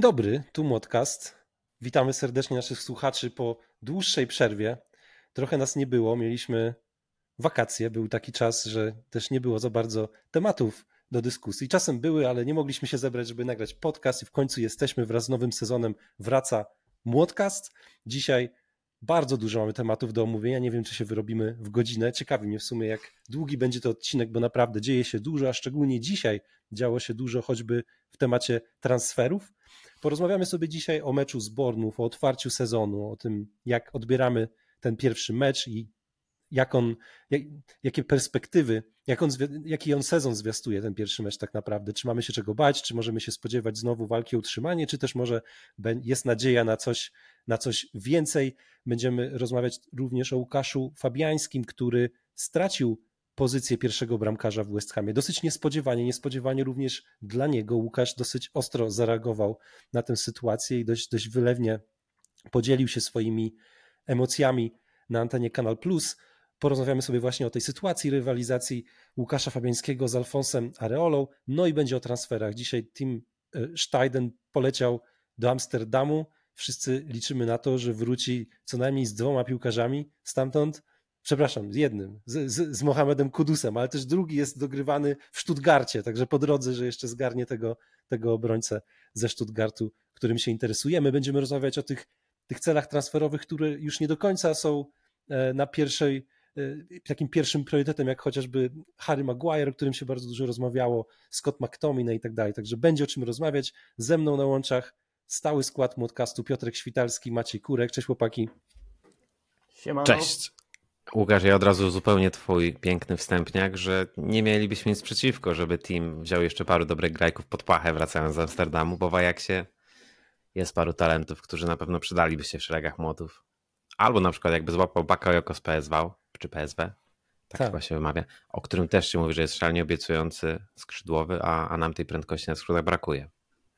Dzień dobry, tu Modcast. Witamy serdecznie naszych słuchaczy po dłuższej przerwie. Trochę nas nie było, mieliśmy wakacje, był taki czas, że też nie było za bardzo tematów do dyskusji. Czasem były, ale nie mogliśmy się zebrać, żeby nagrać podcast i w końcu jesteśmy wraz z nowym sezonem. Wraca Młodcast. Dzisiaj bardzo dużo mamy tematów do omówienia. Nie wiem, czy się wyrobimy w godzinę. Ciekawi mnie w sumie, jak długi będzie to odcinek, bo naprawdę dzieje się dużo, a szczególnie dzisiaj działo się dużo, choćby w temacie transferów. Porozmawiamy sobie dzisiaj o meczu z Bornów, o otwarciu sezonu, o tym, jak odbieramy ten pierwszy mecz i jak on, jak, jakie perspektywy, jak on, jaki on sezon zwiastuje ten pierwszy mecz tak naprawdę. Czy mamy się czego bać, czy możemy się spodziewać znowu walki o utrzymanie, czy też może jest nadzieja na coś, na coś więcej. Będziemy rozmawiać również o Łukaszu Fabiańskim, który stracił pozycję pierwszego bramkarza w West Hamie. Dosyć niespodziewanie, niespodziewanie również dla niego. Łukasz dosyć ostro zareagował na tę sytuację i dość, dość wylewnie podzielił się swoimi emocjami na antenie Kanal Plus. Porozmawiamy sobie właśnie o tej sytuacji rywalizacji Łukasza Fabiańskiego z Alfonsem Areolą, no i będzie o transferach. Dzisiaj Tim e, Steiden poleciał do Amsterdamu. Wszyscy liczymy na to, że wróci co najmniej z dwoma piłkarzami stamtąd. Przepraszam, z jednym, z, z, z Mohamedem Kudusem, ale też drugi jest dogrywany w Stuttgarcie, także po drodze, że jeszcze zgarnie tego, tego obrońcę ze Stuttgartu, którym się interesujemy. Będziemy rozmawiać o tych, tych celach transferowych, które już nie do końca są e, na pierwszej, e, takim pierwszym priorytetem, jak chociażby Harry Maguire, o którym się bardzo dużo rozmawiało, Scott McTominay i tak dalej. Także będzie o czym rozmawiać. Ze mną na łączach stały skład podcastu Piotrek Świtalski, Maciej Kurek. Cześć chłopaki. Siemano. Cześć. Łukasz, ja od razu zupełnie twój piękny wstępniak, że nie mielibyśmy nic przeciwko, żeby team wziął jeszcze paru dobrych grajków pod pachę wracając z Amsterdamu, bo w Ajaxie jest paru talentów, którzy na pewno przydaliby się w szeregach młotów. Albo na przykład jakby złapał Bakayoko z PSV, czy PSW, tak, tak, chyba się wymawia, o którym też się mówi, że jest szalenie obiecujący skrzydłowy, a, a nam tej prędkości na skrzydłach brakuje.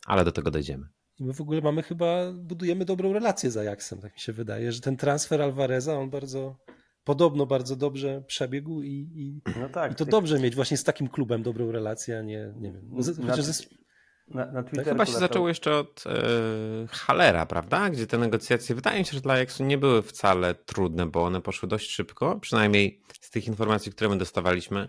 Ale do tego dojdziemy. I my w ogóle mamy chyba, budujemy dobrą relację z Ajaxem, tak mi się wydaje, że ten transfer Alvareza, on bardzo podobno bardzo dobrze przebiegł i, i, no tak, i to dobrze mieć właśnie z takim klubem dobrą relację, a nie, nie wiem. No, na, ze... na, na Twitterze chyba się zaczęło jeszcze od e, Halera, prawda? Gdzie te negocjacje wydaje mi się, że dla Ajaxu nie były wcale trudne, bo one poszły dość szybko, przynajmniej z tych informacji, które my dostawaliśmy.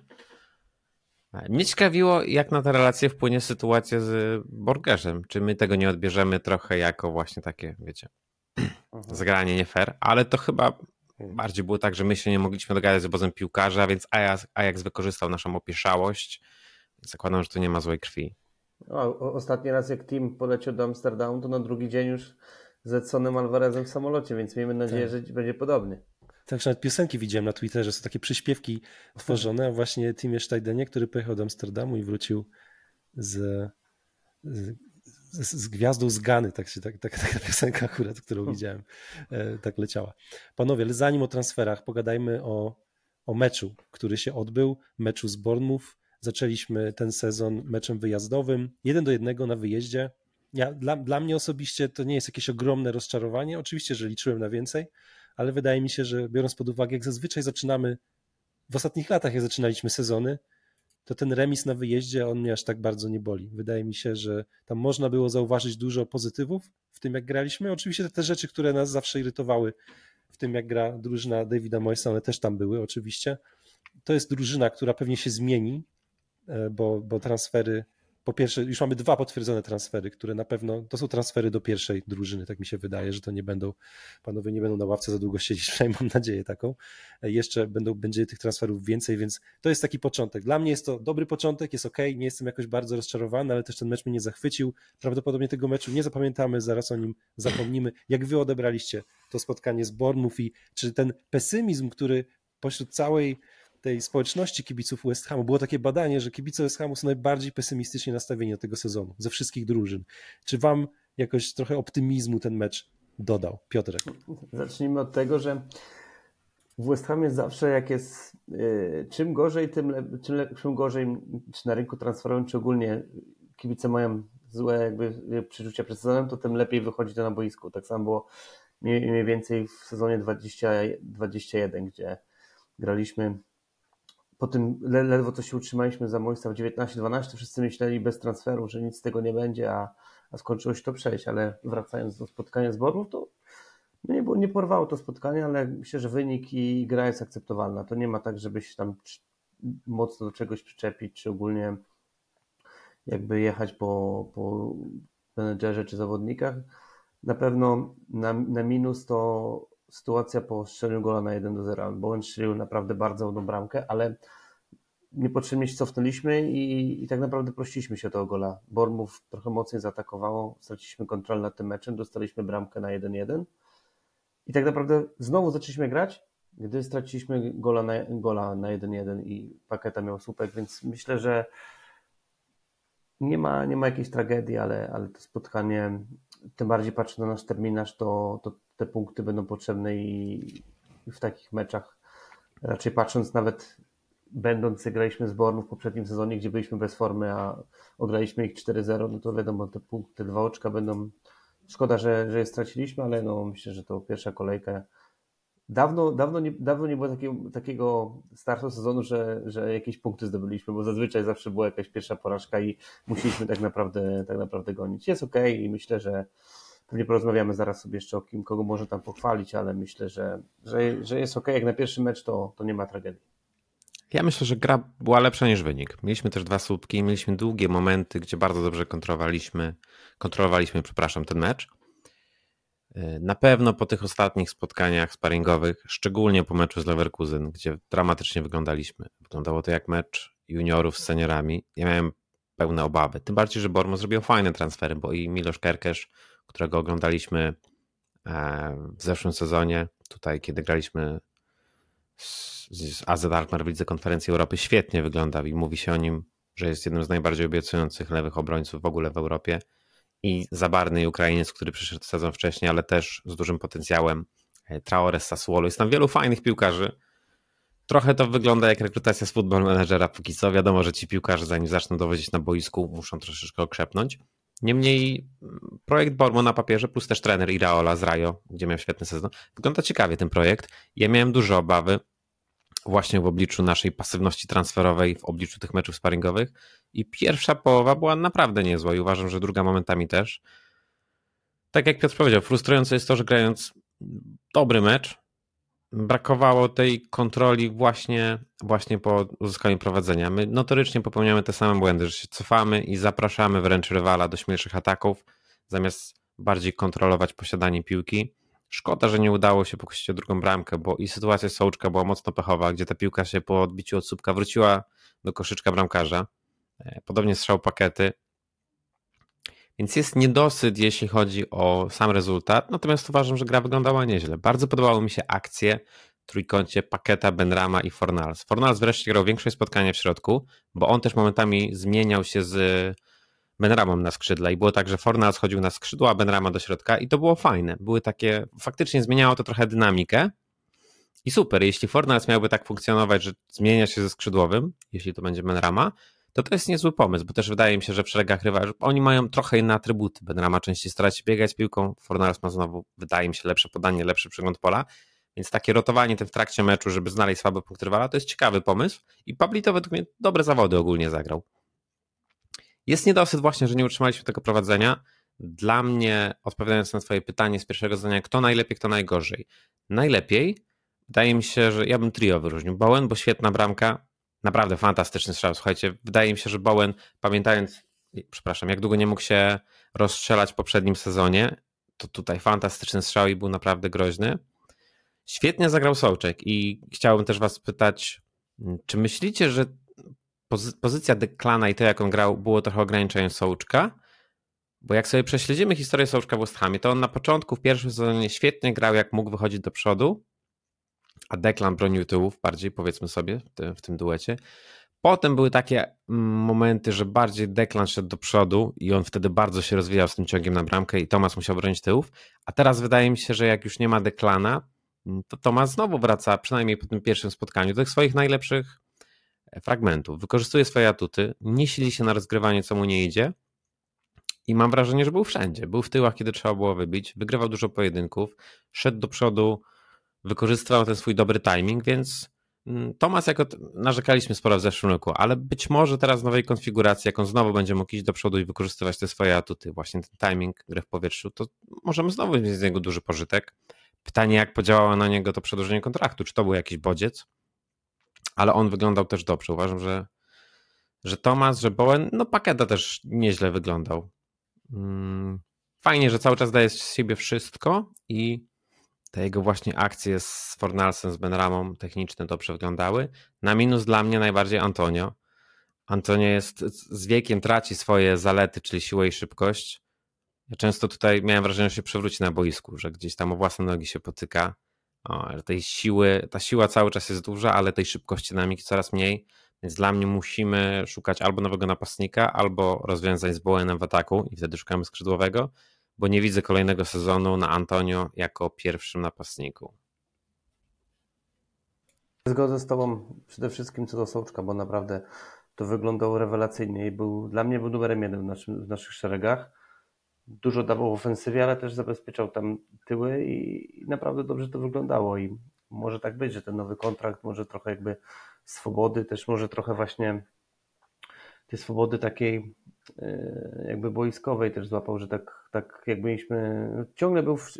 Mnie ciekawiło, jak na tę relację wpłynie sytuacja z Borgerzem. Czy my tego nie odbierzemy trochę jako właśnie takie, wiecie, zagranie nie fair, ale to chyba. Bardziej było tak, że my się nie mogliśmy dogadać z obozem piłkarza, więc Ajax, Ajax wykorzystał naszą opieszałość. Zakładam, że to nie ma złej krwi. O, ostatni raz jak team poleciał do Amsterdamu, to na drugi dzień już z Edsonem Alvarezem w samolocie, więc miejmy nadzieję, tak. że będzie podobny. Tak, nawet piosenki widziałem na Twitterze, są takie przyśpiewki tworzone, a właśnie Timie Steidenie, który pojechał do Amsterdamu i wrócił z, z z, z gwiazdą z Gany, tak się, tak, tak, taka piosenka akurat, którą hmm. widziałem, e, tak leciała. Panowie, ale zanim o transferach, pogadajmy o, o meczu, który się odbył, meczu z Bournemouth. Zaczęliśmy ten sezon meczem wyjazdowym, jeden do jednego na wyjeździe. Ja, dla, dla mnie osobiście to nie jest jakieś ogromne rozczarowanie, oczywiście, że liczyłem na więcej, ale wydaje mi się, że biorąc pod uwagę, jak zazwyczaj zaczynamy w ostatnich latach, jak zaczynaliśmy sezony, to ten remis na wyjeździe on mnie aż tak bardzo nie boli. Wydaje mi się, że tam można było zauważyć dużo pozytywów w tym, jak graliśmy. Oczywiście te rzeczy, które nas zawsze irytowały w tym, jak gra drużyna Davida Moyesa, one też tam były oczywiście. To jest drużyna, która pewnie się zmieni, e, bo, bo transfery po pierwsze, już mamy dwa potwierdzone transfery, które na pewno to są transfery do pierwszej drużyny, tak mi się wydaje, że to nie będą, panowie nie będą na ławce za długo siedzieć, przynajmniej mam nadzieję taką. Jeszcze będą, będzie tych transferów więcej, więc to jest taki początek. Dla mnie jest to dobry początek, jest ok, nie jestem jakoś bardzo rozczarowany, ale też ten mecz mnie nie zachwycił. Prawdopodobnie tego meczu nie zapamiętamy, zaraz o nim zapomnimy. Jak wy odebraliście to spotkanie z Bournemouth i czy ten pesymizm, który pośród całej tej społeczności kibiców West Hamu było takie badanie, że kibice West Hamu są najbardziej pesymistycznie nastawieni do tego sezonu, ze wszystkich drużyn. Czy wam jakoś trochę optymizmu ten mecz dodał? Piotrek. Zacznijmy od tego, że w West Hamie zawsze jak jest yy, czym gorzej, tym, le, czym, le, czym gorzej, czy na rynku transferowym, czy ogólnie kibice mają złe jakby przeczucia przed sezonem, to tym lepiej wychodzi to na boisku. Tak samo było mniej, mniej więcej w sezonie 2021, gdzie graliśmy po tym ledwo to się utrzymaliśmy za Moista w 19-12, wszyscy myśleli bez transferu, że nic z tego nie będzie, a, a skończyło się to przejść, ale wracając do spotkania z Bormów, to no nie, było, nie porwało to spotkanie, ale myślę, że wynik i gra jest akceptowalna. To nie ma tak, żeby się tam mocno do czegoś przyczepić, czy ogólnie jakby jechać po, po menedżerze czy zawodnikach. Na pewno na, na minus to sytuacja po strzeleniu gola na 1 do 0, bo on strzelił naprawdę bardzo ładną bramkę, ale niepotrzebnie się cofnęliśmy i, i tak naprawdę prosiliśmy się o tego gola. Bormów trochę mocniej zaatakowało, straciliśmy kontrolę nad tym meczem, dostaliśmy bramkę na 1-1 i tak naprawdę znowu zaczęliśmy grać, gdy straciliśmy gola na, gola na 1-1 i Paketa miał słupek, więc myślę, że nie ma, nie ma jakiejś tragedii, ale, ale to spotkanie, tym bardziej patrząc na nasz terminarz, to, to te punkty będą potrzebne i, i w takich meczach raczej patrząc nawet będąc, graliśmy z Bornu w poprzednim sezonie, gdzie byliśmy bez formy, a ograliśmy ich 4-0, no to wiadomo, te punkty, dwa oczka będą, szkoda, że, że je straciliśmy, ale no myślę, że to pierwsza kolejka. Dawno, dawno, nie, dawno nie było takiego, takiego startu sezonu, że, że jakieś punkty zdobyliśmy, bo zazwyczaj zawsze była jakaś pierwsza porażka i musieliśmy tak naprawdę, tak naprawdę gonić. Jest ok i myślę, że pewnie porozmawiamy zaraz sobie jeszcze o kim, kogo może tam pochwalić, ale myślę, że, że, że jest ok. Jak na pierwszy mecz, to, to nie ma tragedii. Ja myślę, że gra była lepsza niż wynik. Mieliśmy też dwa słupki, mieliśmy długie momenty, gdzie bardzo dobrze kontrolowaliśmy, kontrolowaliśmy, przepraszam, ten mecz. Na pewno po tych ostatnich spotkaniach sparingowych, szczególnie po meczu z Leverkusen, gdzie dramatycznie wyglądaliśmy. Wyglądało to jak mecz juniorów z seniorami. Ja miałem pełne obawy. Tym bardziej, że Bormo zrobił fajne transfery, bo i Milosz Kerkesz, którego oglądaliśmy e, w zeszłym sezonie, tutaj kiedy graliśmy z AZ Alkmaar w Lidze Konferencji Europy świetnie wygląda i mówi się o nim, że jest jednym z najbardziej obiecujących lewych obrońców w ogóle w Europie i zabarny Ukrainiec, który przyszedł sezon wcześniej, ale też z dużym potencjałem. E, Traore z Sassuolo. Jest tam wielu fajnych piłkarzy. Trochę to wygląda jak rekrutacja z Football Managera póki co. Wiadomo, że ci piłkarze zanim zaczną dowodzić na boisku muszą troszeczkę okrzepnąć. Niemniej mm, projekt Bormo na papierze plus też trener Iraola z Rajo, gdzie miał świetny sezon. Wygląda ciekawie ten projekt. Ja miałem duże obawy, właśnie w obliczu naszej pasywności transferowej, w obliczu tych meczów sparingowych. I pierwsza połowa była naprawdę niezła i uważam, że druga momentami też. Tak jak Piotr powiedział, frustrujące jest to, że grając dobry mecz, brakowało tej kontroli właśnie, właśnie po uzyskaniu prowadzenia. My notorycznie popełniamy te same błędy, że się cofamy i zapraszamy wręcz rywala do śmielszych ataków, zamiast bardziej kontrolować posiadanie piłki. Szkoda, że nie udało się pokusić o drugą bramkę, bo i sytuacja Sołczka była mocno pechowa, gdzie ta piłka się po odbiciu od słupka wróciła do koszyczka bramkarza. E, podobnie strzał pakety. Więc jest niedosyt, jeśli chodzi o sam rezultat, natomiast uważam, że gra wyglądała nieźle. Bardzo podobały mi się akcje trójkącie Paketa, Benrama i Fornals. Fornals wreszcie grał większość spotkania w środku, bo on też momentami zmieniał się z Benramą na skrzydle i było tak, że Fornal schodził na skrzydło, a Benrama do środka i to było fajne. Były takie, faktycznie zmieniało to trochę dynamikę i super, jeśli Fornals miałby tak funkcjonować, że zmienia się ze skrzydłowym, jeśli to będzie Benrama, to to jest niezły pomysł, bo też wydaje mi się, że w szeregach rywali oni mają trochę inne atrybuty. Benrama częściej stara się biegać piłką, Fornals ma znowu, wydaje mi się, lepsze podanie, lepszy przegląd pola, więc takie rotowanie tym w trakcie meczu, żeby znaleźć słaby punkt rywala, to jest ciekawy pomysł i Pablito według mnie dobre zawody ogólnie zagrał. Jest niedosyt właśnie, że nie utrzymaliśmy tego prowadzenia. Dla mnie, odpowiadając na Twoje pytanie z pierwszego zdania, kto najlepiej, kto najgorzej. Najlepiej, wydaje mi się, że ja bym trio wyróżnił. Bowen, bo świetna bramka, naprawdę fantastyczny strzał. Słuchajcie, wydaje mi się, że Bowen, pamiętając, przepraszam, jak długo nie mógł się rozstrzelać w poprzednim sezonie, to tutaj fantastyczny strzał i był naprawdę groźny. Świetnie zagrał Sołczek i chciałbym też Was pytać, czy myślicie, że pozycja Deklana i to, jak on grał, było trochę ograniczając Sołczka. Bo jak sobie prześledzimy historię Sołczka w West to on na początku w pierwszym sezonie świetnie grał, jak mógł wychodzić do przodu, a Deklan bronił tyłów bardziej, powiedzmy sobie, w tym, duecie. Potem były takie mm, momenty, że bardziej Deklan szedł do przodu i on wtedy bardzo się rozwijał z tym ciągiem na bramkę i Tomas musiał bronić tyłów. A teraz wydaje mi się, że jak już nie ma Deklana, mm, to Tomas znowu wraca, przynajmniej po tym pierwszym spotkaniu, do tych swoich najlepszych fragmentów, wykorzystuje swoje atuty, nie sili się na rozgrywanie, co mu nie idzie. I mam wrażenie, że był wszędzie. Był w tyłach, kiedy trzeba było wybić, wygrywał dużo pojedynków, szedł do przodu, wykorzystywał ten swój dobry timing, więc Mm, Tomas, jako narzekaliśmy sporo w zeszłym roku, ale być może teraz w nowej konfiguracji, jak on znowu będzie mógł iść do przodu i wykorzystywać te swoje atuty, właśnie ten timing, grę w powietrzu, to możemy znowu mieć z niego duży pożytek. Pytanie, jak podziałało na niego to przedłużenie kontraktu, czy to był jakiś bodziec, ale on wyglądał też dobrze. Uważam, że, że Tomas, że Bowen, no Paketa też nieźle wyglądał. Mm, fajnie, że cały czas daje z siebie wszystko i te jego właśnie akcje z Fornalsem, z Benramą techniczne dobrze wyglądały. Na minus dla mnie najbardziej Antonio. Antonio jest z wiekiem traci swoje zalety, czyli siłę i szybkość. Ja często tutaj miałem wrażenie, że się przewróci na boisku, że gdzieś tam o własne nogi się potyka. O, tej siły, ta siła cały czas jest duża, ale tej szybkości dynamiki coraz mniej. Więc dla mnie musimy szukać albo nowego napastnika, albo rozwiązań z Bowenem w ataku i wtedy szukamy skrzydłowego bo nie widzę kolejnego sezonu na Antonio jako pierwszym napastniku. Zgodzę z Tobą przede wszystkim co do Sołczka, bo naprawdę to wyglądało rewelacyjnie i był, dla mnie był numerem jeden w, naszym, w naszych szeregach. Dużo dawał w ofensywie, ale też zabezpieczał tam tyły i, i naprawdę dobrze to wyglądało i może tak być, że ten nowy kontrakt może trochę jakby swobody, też może trochę właśnie tej swobody takiej e, jakby boiskowej też złapał, że tak, tak jakby mieliśmy, ciągle był w,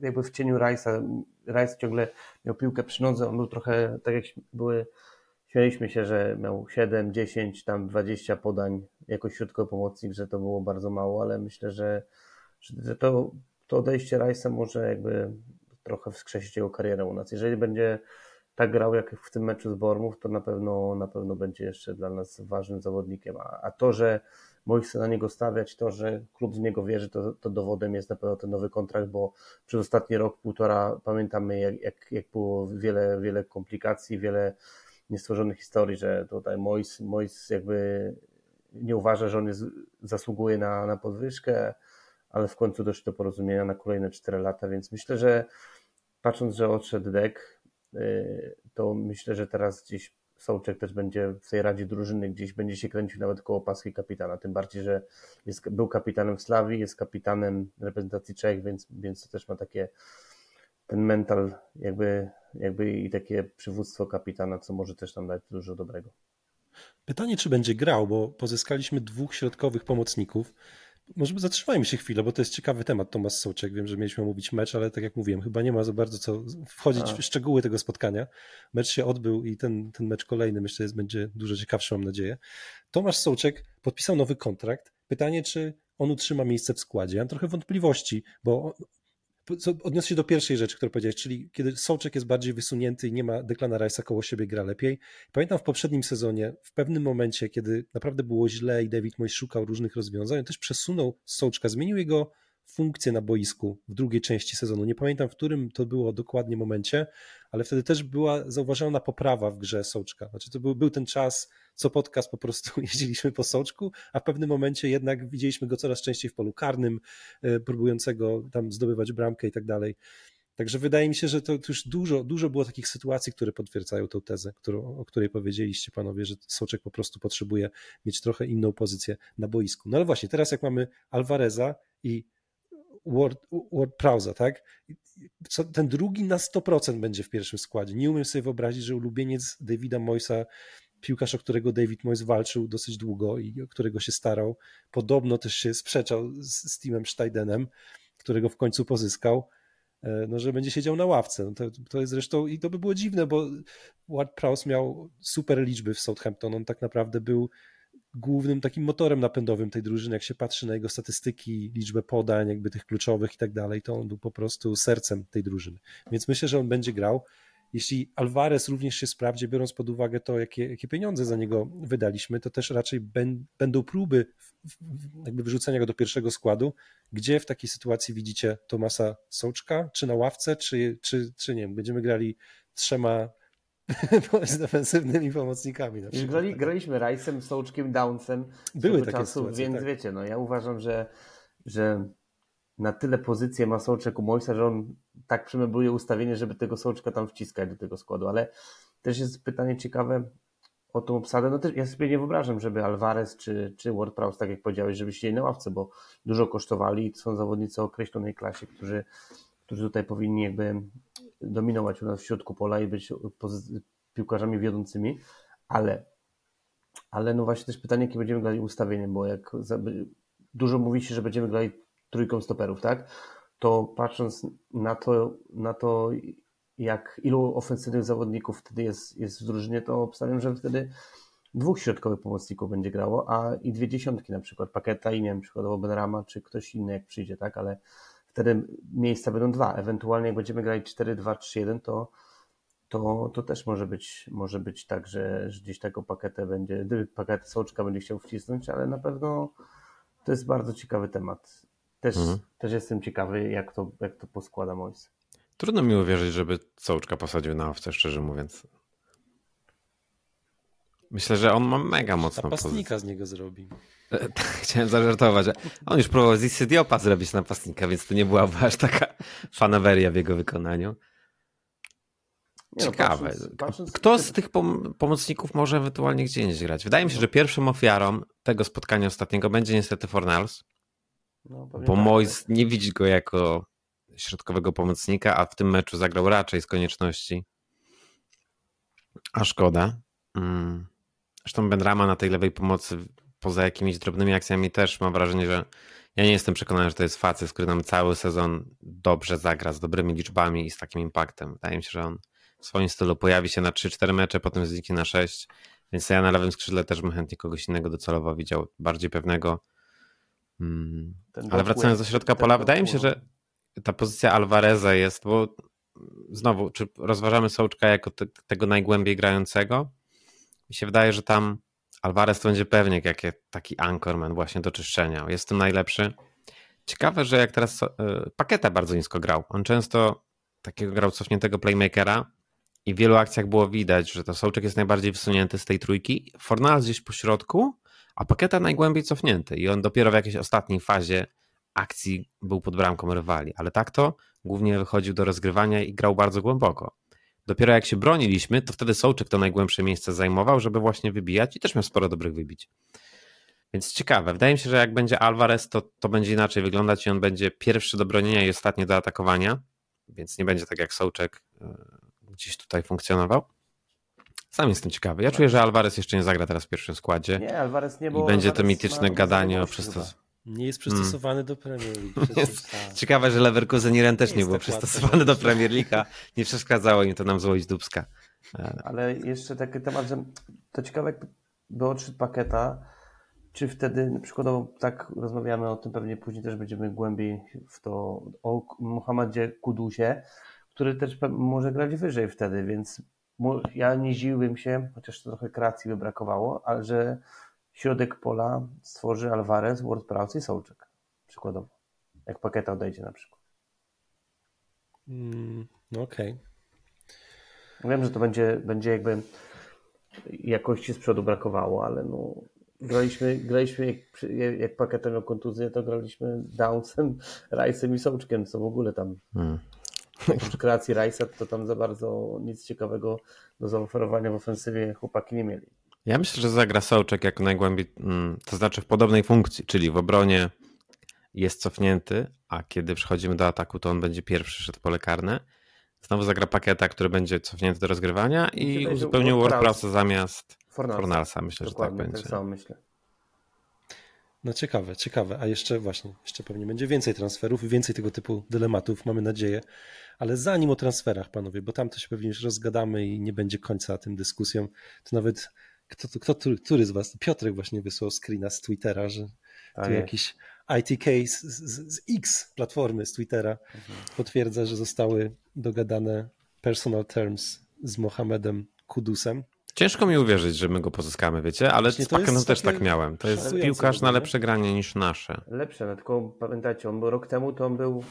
jakby w cieniu Rajsa, Rajs ciągle miał piłkę przy nodze, on był trochę, tak jak były, śmialiśmy się, że miał 7, 10, tam 20 podań jako środkowy że to było bardzo mało, ale myślę, że, że to, to odejście Rajsa może jakby trochę wskrzesić jego karierę u nas. Jeżeli będzie tak grał jak w tym meczu z Bormów, to na pewno, na pewno będzie jeszcze dla nas ważnym zawodnikiem. A, a to, że moi chce na niego stawiać, to, że klub z niego wierzy, to, to dowodem jest na pewno ten nowy kontrakt, bo przez ostatni rok, półtora pamiętamy, jak, jak, jak było wiele, wiele komplikacji, wiele niestworzonych historii, że tutaj Mois, Mois jakby nie uważa, że on jest, zasługuje na, na podwyżkę, ale w końcu doszli do porozumienia na kolejne 4 lata, więc myślę, że patrząc, że odszedł Dek, Y, to myślę, że teraz gdzieś Sołczek też będzie w tej radzie drużyny, gdzieś będzie się kręcił nawet koło paski kapitana, tym bardziej, że jest, był kapitanem w Slawii, jest kapitanem reprezentacji Czech, więc, więc to też ma takie ten mental jakby, jakby i takie przywództwo kapitana, co może też nam dać dużo dobrego. Pytanie, czy będzie grał, bo pozyskaliśmy dwóch środkowych pomocników. Może zatrzymajmy się chwilę, bo to jest ciekawy temat, Tomasz Sołczek. Wiem, że mieliśmy omówić mecz, ale tak jak mówiłem, chyba nie ma za bardzo co wchodzić A. w szczegóły tego spotkania. Mecz się odbył i ten, ten mecz kolejny myślę jest, będzie dużo ciekawszy, mam nadzieję. Tomasz Sołczek podpisał nowy kontrakt. Pytanie, czy on utrzyma miejsce w składzie. Ja mam trochę wątpliwości, bo odniosę się do pierwszej rzeczy, którą powiedziałeś, czyli kiedy Sołczek jest bardziej wysunięty i nie ma Declana Rice'a koło siebie, gra lepiej. Pamiętam w poprzednim sezonie, w pewnym momencie, kiedy naprawdę było źle i David Moyes szukał różnych rozwiązań, on też przesunął Sołczka, zmienił jego funkcję na boisku w drugiej części sezonu. Nie pamiętam, w którym to było dokładnie momencie, ale wtedy też była zauważalna poprawa w grze Sołczka. Znaczy to był, był ten czas, co podcast po prostu jeździliśmy po Sołczku, a w pewnym momencie jednak widzieliśmy go coraz częściej w polu karnym, e, próbującego tam zdobywać bramkę i tak dalej. Także wydaje mi się, że to już dużo, dużo było takich sytuacji, które potwierdzają tę tezę, którą, o której powiedzieliście panowie, że Soczek po prostu potrzebuje mieć trochę inną pozycję na boisku. No ale właśnie, teraz jak mamy Alvareza i Word, Word Prowza, tak? Co, ten drugi na 100% będzie w pierwszym składzie. Nie umiem sobie wyobrazić, że ulubieniec Davida Moisa, piłkarz, o którego David Moyes walczył dosyć długo i o którego się starał, podobno też się sprzeczał z, z Timem Steidenem, którego w końcu pozyskał, e, no, że będzie siedział na ławce. No to, to jest zresztą, i to by było dziwne, bo Ward Prowse miał super liczby w Southampton. On tak naprawdę był głównym takim motorem napędowym tej drużyny. Jak się patrzy na jego statystyki, liczbę podań, jakby tych kluczowych i tak dalej, to on był po prostu sercem tej drużyny. Więc myślę, że on będzie grał. Jeśli Alvarez również się sprawdzi, biorąc pod uwagę to, jakie, jakie pieniądze za niego wydaliśmy, to też raczej ben, będą próby jakby wyrzucenia go do pierwszego składu. Gdzie w takiej sytuacji widzicie Tomasa Sołczka? Czy na ławce, czy, czy, czy nie będziemy grali trzema z defensywnymi pomocnikami. Na przykład. Grali, graliśmy Rice'em, Sołczkiem, Downsem. Były takie czasu, sytuacje, Więc tak. wiecie, no ja uważam, że, że na tyle pozycję ma Sołczek u Mojsa, że on tak przemebluje ustawienie, żeby tego Sołczka tam wciskać do tego składu, ale też jest pytanie ciekawe o tą obsadę. No też ja sobie nie wyobrażam, żeby Alvarez czy, czy WordPress, tak jak powiedziałeś, żeby siedzieli na ławce, bo dużo kosztowali i są zawodnicy o określonej klasie, którzy, którzy tutaj powinni jakby dominować u nas w środku pola i być piłkarzami wiodącymi, ale, ale no właśnie też pytanie, jakie będziemy grali ustawieniem, bo jak za, dużo mówi się, że będziemy grali trójką stoperów, tak? To patrząc na to, na to jak ilu ofensywnych zawodników wtedy jest, jest w drużynie, to obstawiam, że wtedy dwóch środkowych pomocników będzie grało, a i dwie dziesiątki na przykład, Paketa i nie wiem, przykładowo Benrama, czy ktoś inny jak przyjdzie, tak, ale wtedy miejsca będą dwa, ewentualnie jak będziemy grali 4-2-3-1, to, to, to też może być, może być tak, że, że gdzieś tego paketę będzie, pakiet Soczka będzie chciał wcisnąć, ale na pewno to jest bardzo ciekawy temat. Też, mhm. też jestem ciekawy, jak to, jak to poskłada Mois. Trudno mi uwierzyć, żeby Sołczka posadził na owce, szczerze mówiąc. Myślę, że on ma mega mocną Napastnika pozycję. z niego zrobi. Chciałem zażartować, że on już próbował z Isydiopa zrobić napastnika, więc to nie była aż taka fanaweria w jego wykonaniu. No, Ciekawe. Kto z tych pom pomocników może ewentualnie gdzie indziej grać? Wydaje mi się, że pierwszą ofiarą tego spotkania ostatniego będzie niestety Fornals. No, bo tak, Mois nie widzi go jako środkowego pomocnika, a w tym meczu zagrał raczej z konieczności. A szkoda. Mm. Zresztą Benrama na tej lewej pomocy, poza jakimiś drobnymi akcjami, też mam wrażenie, że ja nie jestem przekonany, że to jest facet, który nam cały sezon dobrze zagra, z dobrymi liczbami i z takim impaktem. Wydaje mi się, że on w swoim stylu pojawi się na 3-4 mecze, potem zniknie na 6. Więc ja na lewym skrzydle też bym chętnie kogoś innego docelowo widział, bardziej pewnego. Hmm. Ale wracając do środka pola, wydaje mi się, że ta pozycja Alvareza jest, bo znowu, czy rozważamy Sołczka jako te, tego najgłębiej grającego? Mi się wydaje, że tam Alvarez to będzie pewnie jak taki anchorman właśnie do czyszczenia. Jest tym najlepszy. Ciekawe, że jak teraz y, Paketa bardzo nisko grał. On często takiego grał cofniętego playmakera i w wielu akcjach było widać, że to Sołczek jest najbardziej wysunięty z tej trójki. Fornal gdzieś po środku, a Paketa najgłębiej cofnięty i on dopiero w jakiejś ostatniej fazie akcji był pod bramką rywali, ale tak to głównie wychodził do rozgrywania i grał bardzo głęboko. Dopiero jak się broniliśmy, to wtedy Sołczek to najgłębsze miejsce zajmował, żeby właśnie wybijać i też miał sporo dobrych wybić. Więc ciekawe. Wydaje mi się, że jak będzie Alvarez, to, to będzie inaczej wyglądać i on będzie pierwszy do bronienia i ostatni do atakowania, więc nie będzie tak jak Sołczek e, gdzieś tutaj funkcjonował. Sam jestem ciekawy. Ja czuję, że Alvarez jeszcze nie zagra teraz w pierwszym składzie. Nie, Alvarez nie, bo I będzie to mityczne gadanie o przystosowaniu. Nie jest przystosowany hmm. do Premier League. Tak. Ciekawe, że Leverkusen i Ren też nie, nie był przystosowany do Premier League, nie przeszkadzało im to nam złość dubska. Ale jeszcze taki temat, że to ciekawe, by odszedł paketa, czy wtedy, przykładowo tak rozmawiamy o tym, pewnie później też będziemy głębiej w to, o Muhammadzie Kudusie, który też może grać wyżej wtedy, więc ja nie zdziwiłbym się, chociaż trochę kreacji by brakowało, ale że środek pola stworzy Alvarez, WordPress i Sołczek. Przykładowo. Jak pakieta odejdzie na przykład. Mm, no Okej. Okay. Wiem, że to będzie, będzie jakby jakości z przodu brakowało, ale no graliśmy, graliśmy jak, jak pakietem miał kontuzję, to graliśmy Downsem, Rice'em i Sołczkiem, co w ogóle tam hmm. oprócz kreacji Rice'a to tam za bardzo nic ciekawego do zaoferowania w ofensywie chłopaki nie mieli. Ja myślę, że zagra Sołczek jako najgłębiej, mm, to znaczy w podobnej funkcji, czyli w obronie jest cofnięty, a kiedy przechodzimy do ataku, to on będzie pierwszy szedł pole karne. Znowu zagra pakieta, który będzie cofnięty do rozgrywania i uzupełnił WordPressa zamiast Fornalsa. Fornalsa. Myślę, Dokładnie, że tak będzie. Tak myślę. No ciekawe, ciekawe. A jeszcze właśnie, jeszcze pewnie będzie więcej transferów i więcej tego typu dylematów, mamy nadzieję. Ale zanim o transferach, panowie, bo tam to się pewnie już rozgadamy i nie będzie końca tym dyskusjom, to nawet kto, kto, który z was? Piotrek właśnie wysłał screena z Twittera, że A tu jakiś ITK z, z, z, X platformy z Twittera mhm. potwierdza, że zostały dogadane personal terms z Mohamedem Kudusem. Ciężko mi uwierzyć, że my go pozyskamy, wiecie, ale z Pakenem też tak miałem. To jest piłkarz na lepsze granie niż nasze. Lepsze, no tylko pamiętajcie, on był rok temu to on był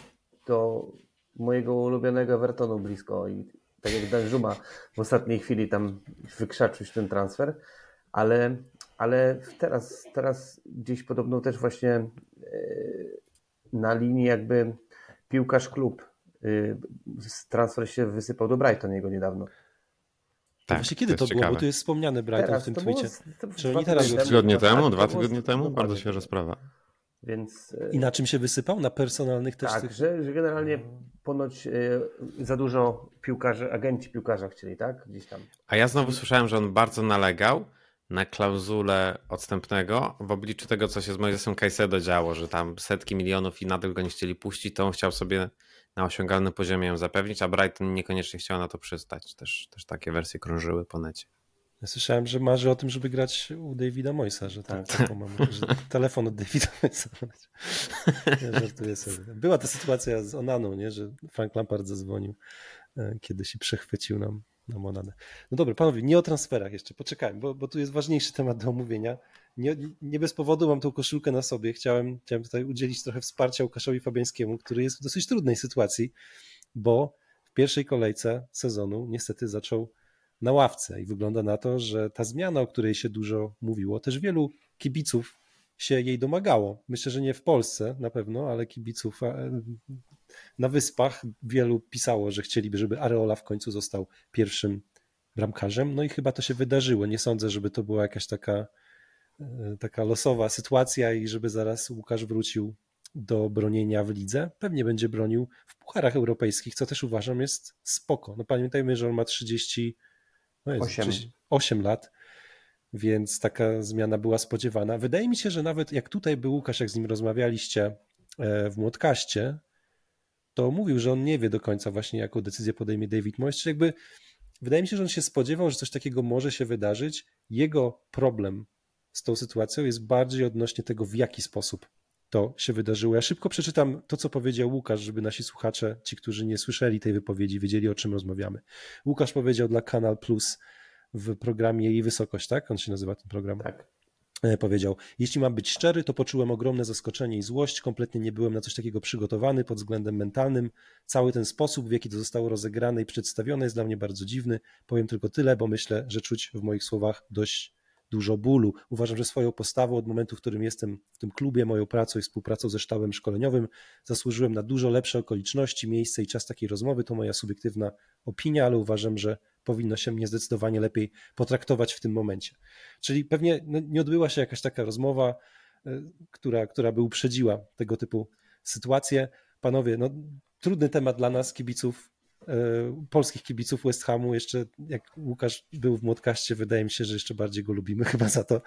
do mojego ulubionego Evertonu blisko i tak jak Danżuma w ostatniej chwili tam wykrzaczył ten transfer, ale, ale teraz, teraz gdzieś podobno też właśnie e, na linii jakby piłkarz klub e, transfer się wysypał do Brighton jego niedawno. Tak, właśnie kiedy to, to było? Ciekawe. Bo tu jest wspomniany Brighton teraz, w tym. Czy oni teraz tygodnie temu, dwa tygodnie temu? Bardzo świeża sprawa. Więc, e, I na czym się wysypał? Na personalnych też? Tak, tych... że, że generalnie ponoć y, za dużo piłkarzy, agenci piłkarza chcieli, tak? Gdzieś tam. A ja znowu słyszałem, że on bardzo nalegał na klauzulę odstępnego w obliczu tego, co się z Moisesem Caicedo działo, że tam setki milionów i nadal go nie chcieli puścić, to on chciał sobie na osiągalnym poziomie ją zapewnić, a Brighton niekoniecznie chciał na to przystać. Też, też takie wersje krążyły po necie. Ja słyszałem, że marzy o tym, żeby grać u Davida Moisa, że, tak, tak. Mamy, że telefon od Davida Moisa. Ja żartuję sobie. Była ta sytuacja z Onaną, nie? że Frank Lampard zadzwonił e, kiedyś i przechwycił nam, nam Onanę. No dobra, panowie, nie o transferach jeszcze, poczekajmy, bo, bo tu jest ważniejszy temat do omówienia. Nie, nie bez powodu mam tą koszulkę na sobie. Chciałem, chciałem tutaj udzielić trochę wsparcia Łukaszowi Fabiańskiemu, który jest w dosyć trudnej sytuacji, bo w pierwszej kolejce sezonu niestety zaczął na ławce i wygląda na to, że ta zmiana, o której się dużo mówiło, też wielu kibiców się jej domagało. Myślę, że nie w Polsce na pewno, ale kibiców na wyspach wielu pisało, że chcieliby, żeby Areola w końcu został pierwszym bramkarzem. No i chyba to się wydarzyło. Nie sądzę, żeby to była jakaś taka, e, taka losowa sytuacja i żeby zaraz Łukasz wrócił do bronienia w lidze. Pewnie będzie bronił w pucharach europejskich, co też uważam jest spoko. No pamiętajmy, że on ma 30 no jest 8. 8 lat, więc taka zmiana była spodziewana. Wydaje mi się, że nawet jak tutaj był Łukasz, jak z nim rozmawialiście e, w Młotkaście, to mówił, że on nie wie do końca właśnie, jaką decyzję podejmie David Moyes, czy jakby wydaje mi się, że on się spodziewał, że coś takiego może się wydarzyć. Jego problem z tą sytuacją jest bardziej odnośnie tego, w jaki sposób to się wydarzyło. Ja szybko przeczytam to, co powiedział Łukasz, żeby nasi słuchacze, ci, którzy nie słyszeli tej wypowiedzi, wiedzieli, o czym rozmawiamy. Łukasz powiedział dla Kanal Plus w programie Jej Wysokość, tak? On się nazywa ten program. Tak. E, powiedział, jeśli mam być szczery, to poczułem ogromne zaskoczenie i złość, kompletnie nie byłem na coś takiego przygotowany pod względem mentalnym. Cały ten sposób, w jaki to zostało rozegrane i przedstawione jest dla mnie bardzo dziwny. Powiem tylko tyle, bo myślę, że czuć w moich słowach dość dużo bólu. Uważam, że swoją postawą od momentu, w którym jestem w tym klubie, moją pracą i współpracą ze sztabem szkoleniowym, zasłużyłem na dużo lepsze okoliczności, miejsce i czas takiej rozmowy. To moja subiektywna opinia, ale uważam, że powinno się mnie zdecydowanie lepiej potraktować w tym momencie. Czyli pewnie no, nie odbyła się jakaś taka rozmowa, e, która, która by uprzedziła tego typu sytuacje. Panowie, no, trudny temat dla nas, kibiców polskich kibiców West Hamu. Jeszcze jak Łukasz był w Młotkaście, wydaje mi się, że jeszcze bardziej go lubimy chyba za to.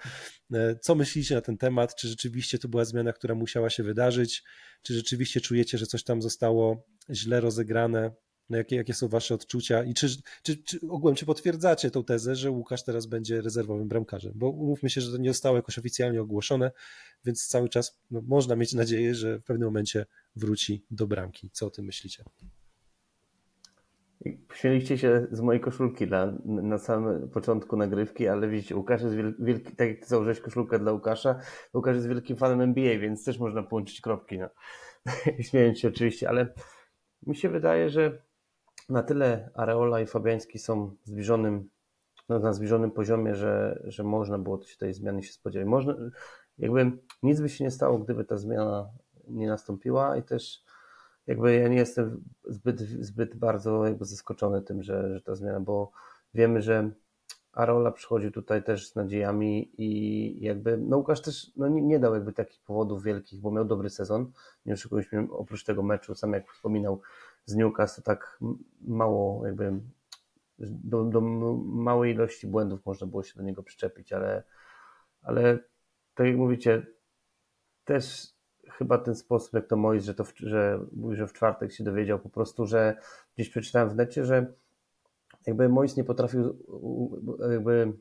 E, co myślicie na ten temat? Czy rzeczywiście to była zmiana, która musiała się wydarzyć? Czy rzeczywiście czujecie, że coś tam zostało źle rozegrane? No jakie, jakie są wasze odczucia i czy, czy, czy ogółem, czy potwierdzacie tą tezę, że Łukasz teraz będzie rezerwowym bramkarzem? Bo umówmy się, że to nie zostało jakoś oficjalnie ogłoszone, więc cały czas no, można mieć nadzieję, że w pewnym momencie wróci do bramki. Co o tym myślicie? Śmieliście się z mojej koszulki na, na samym początku nagrywki, ale widzicie, Łukasz jest wielki, tak jak ty założyłeś koszulkę dla Łukasza, Łukasz jest wielkim fanem NBA, więc też można połączyć kropki. No. Śmiejąc się oczywiście, ale mi się wydaje, że na tyle Areola i Fabiański są zbliżonym, no, na zbliżonym poziomie, że, że można było się tej zmiany się spodziewać. Można, jakby nic by się nie stało, gdyby ta zmiana nie nastąpiła i też jakby ja nie jestem zbyt, zbyt bardzo jakby zaskoczony tym, że, że ta zmiana, bo wiemy, że Arola przychodził tutaj też z nadziejami i jakby no Łukasz też no nie, nie dał jakby takich powodów wielkich, bo miał dobry sezon. Nie oszukujmy oprócz tego meczu, sam jak wspominał z Newcastle, tak mało jakby do, do małej ilości błędów można było się do niego przyczepić, ale, ale tak jak mówicie, też chyba ten sposób, jak to Mois, że to w, że że w czwartek się dowiedział po prostu, że gdzieś przeczytałem w necie, że jakby Mois nie potrafił jakby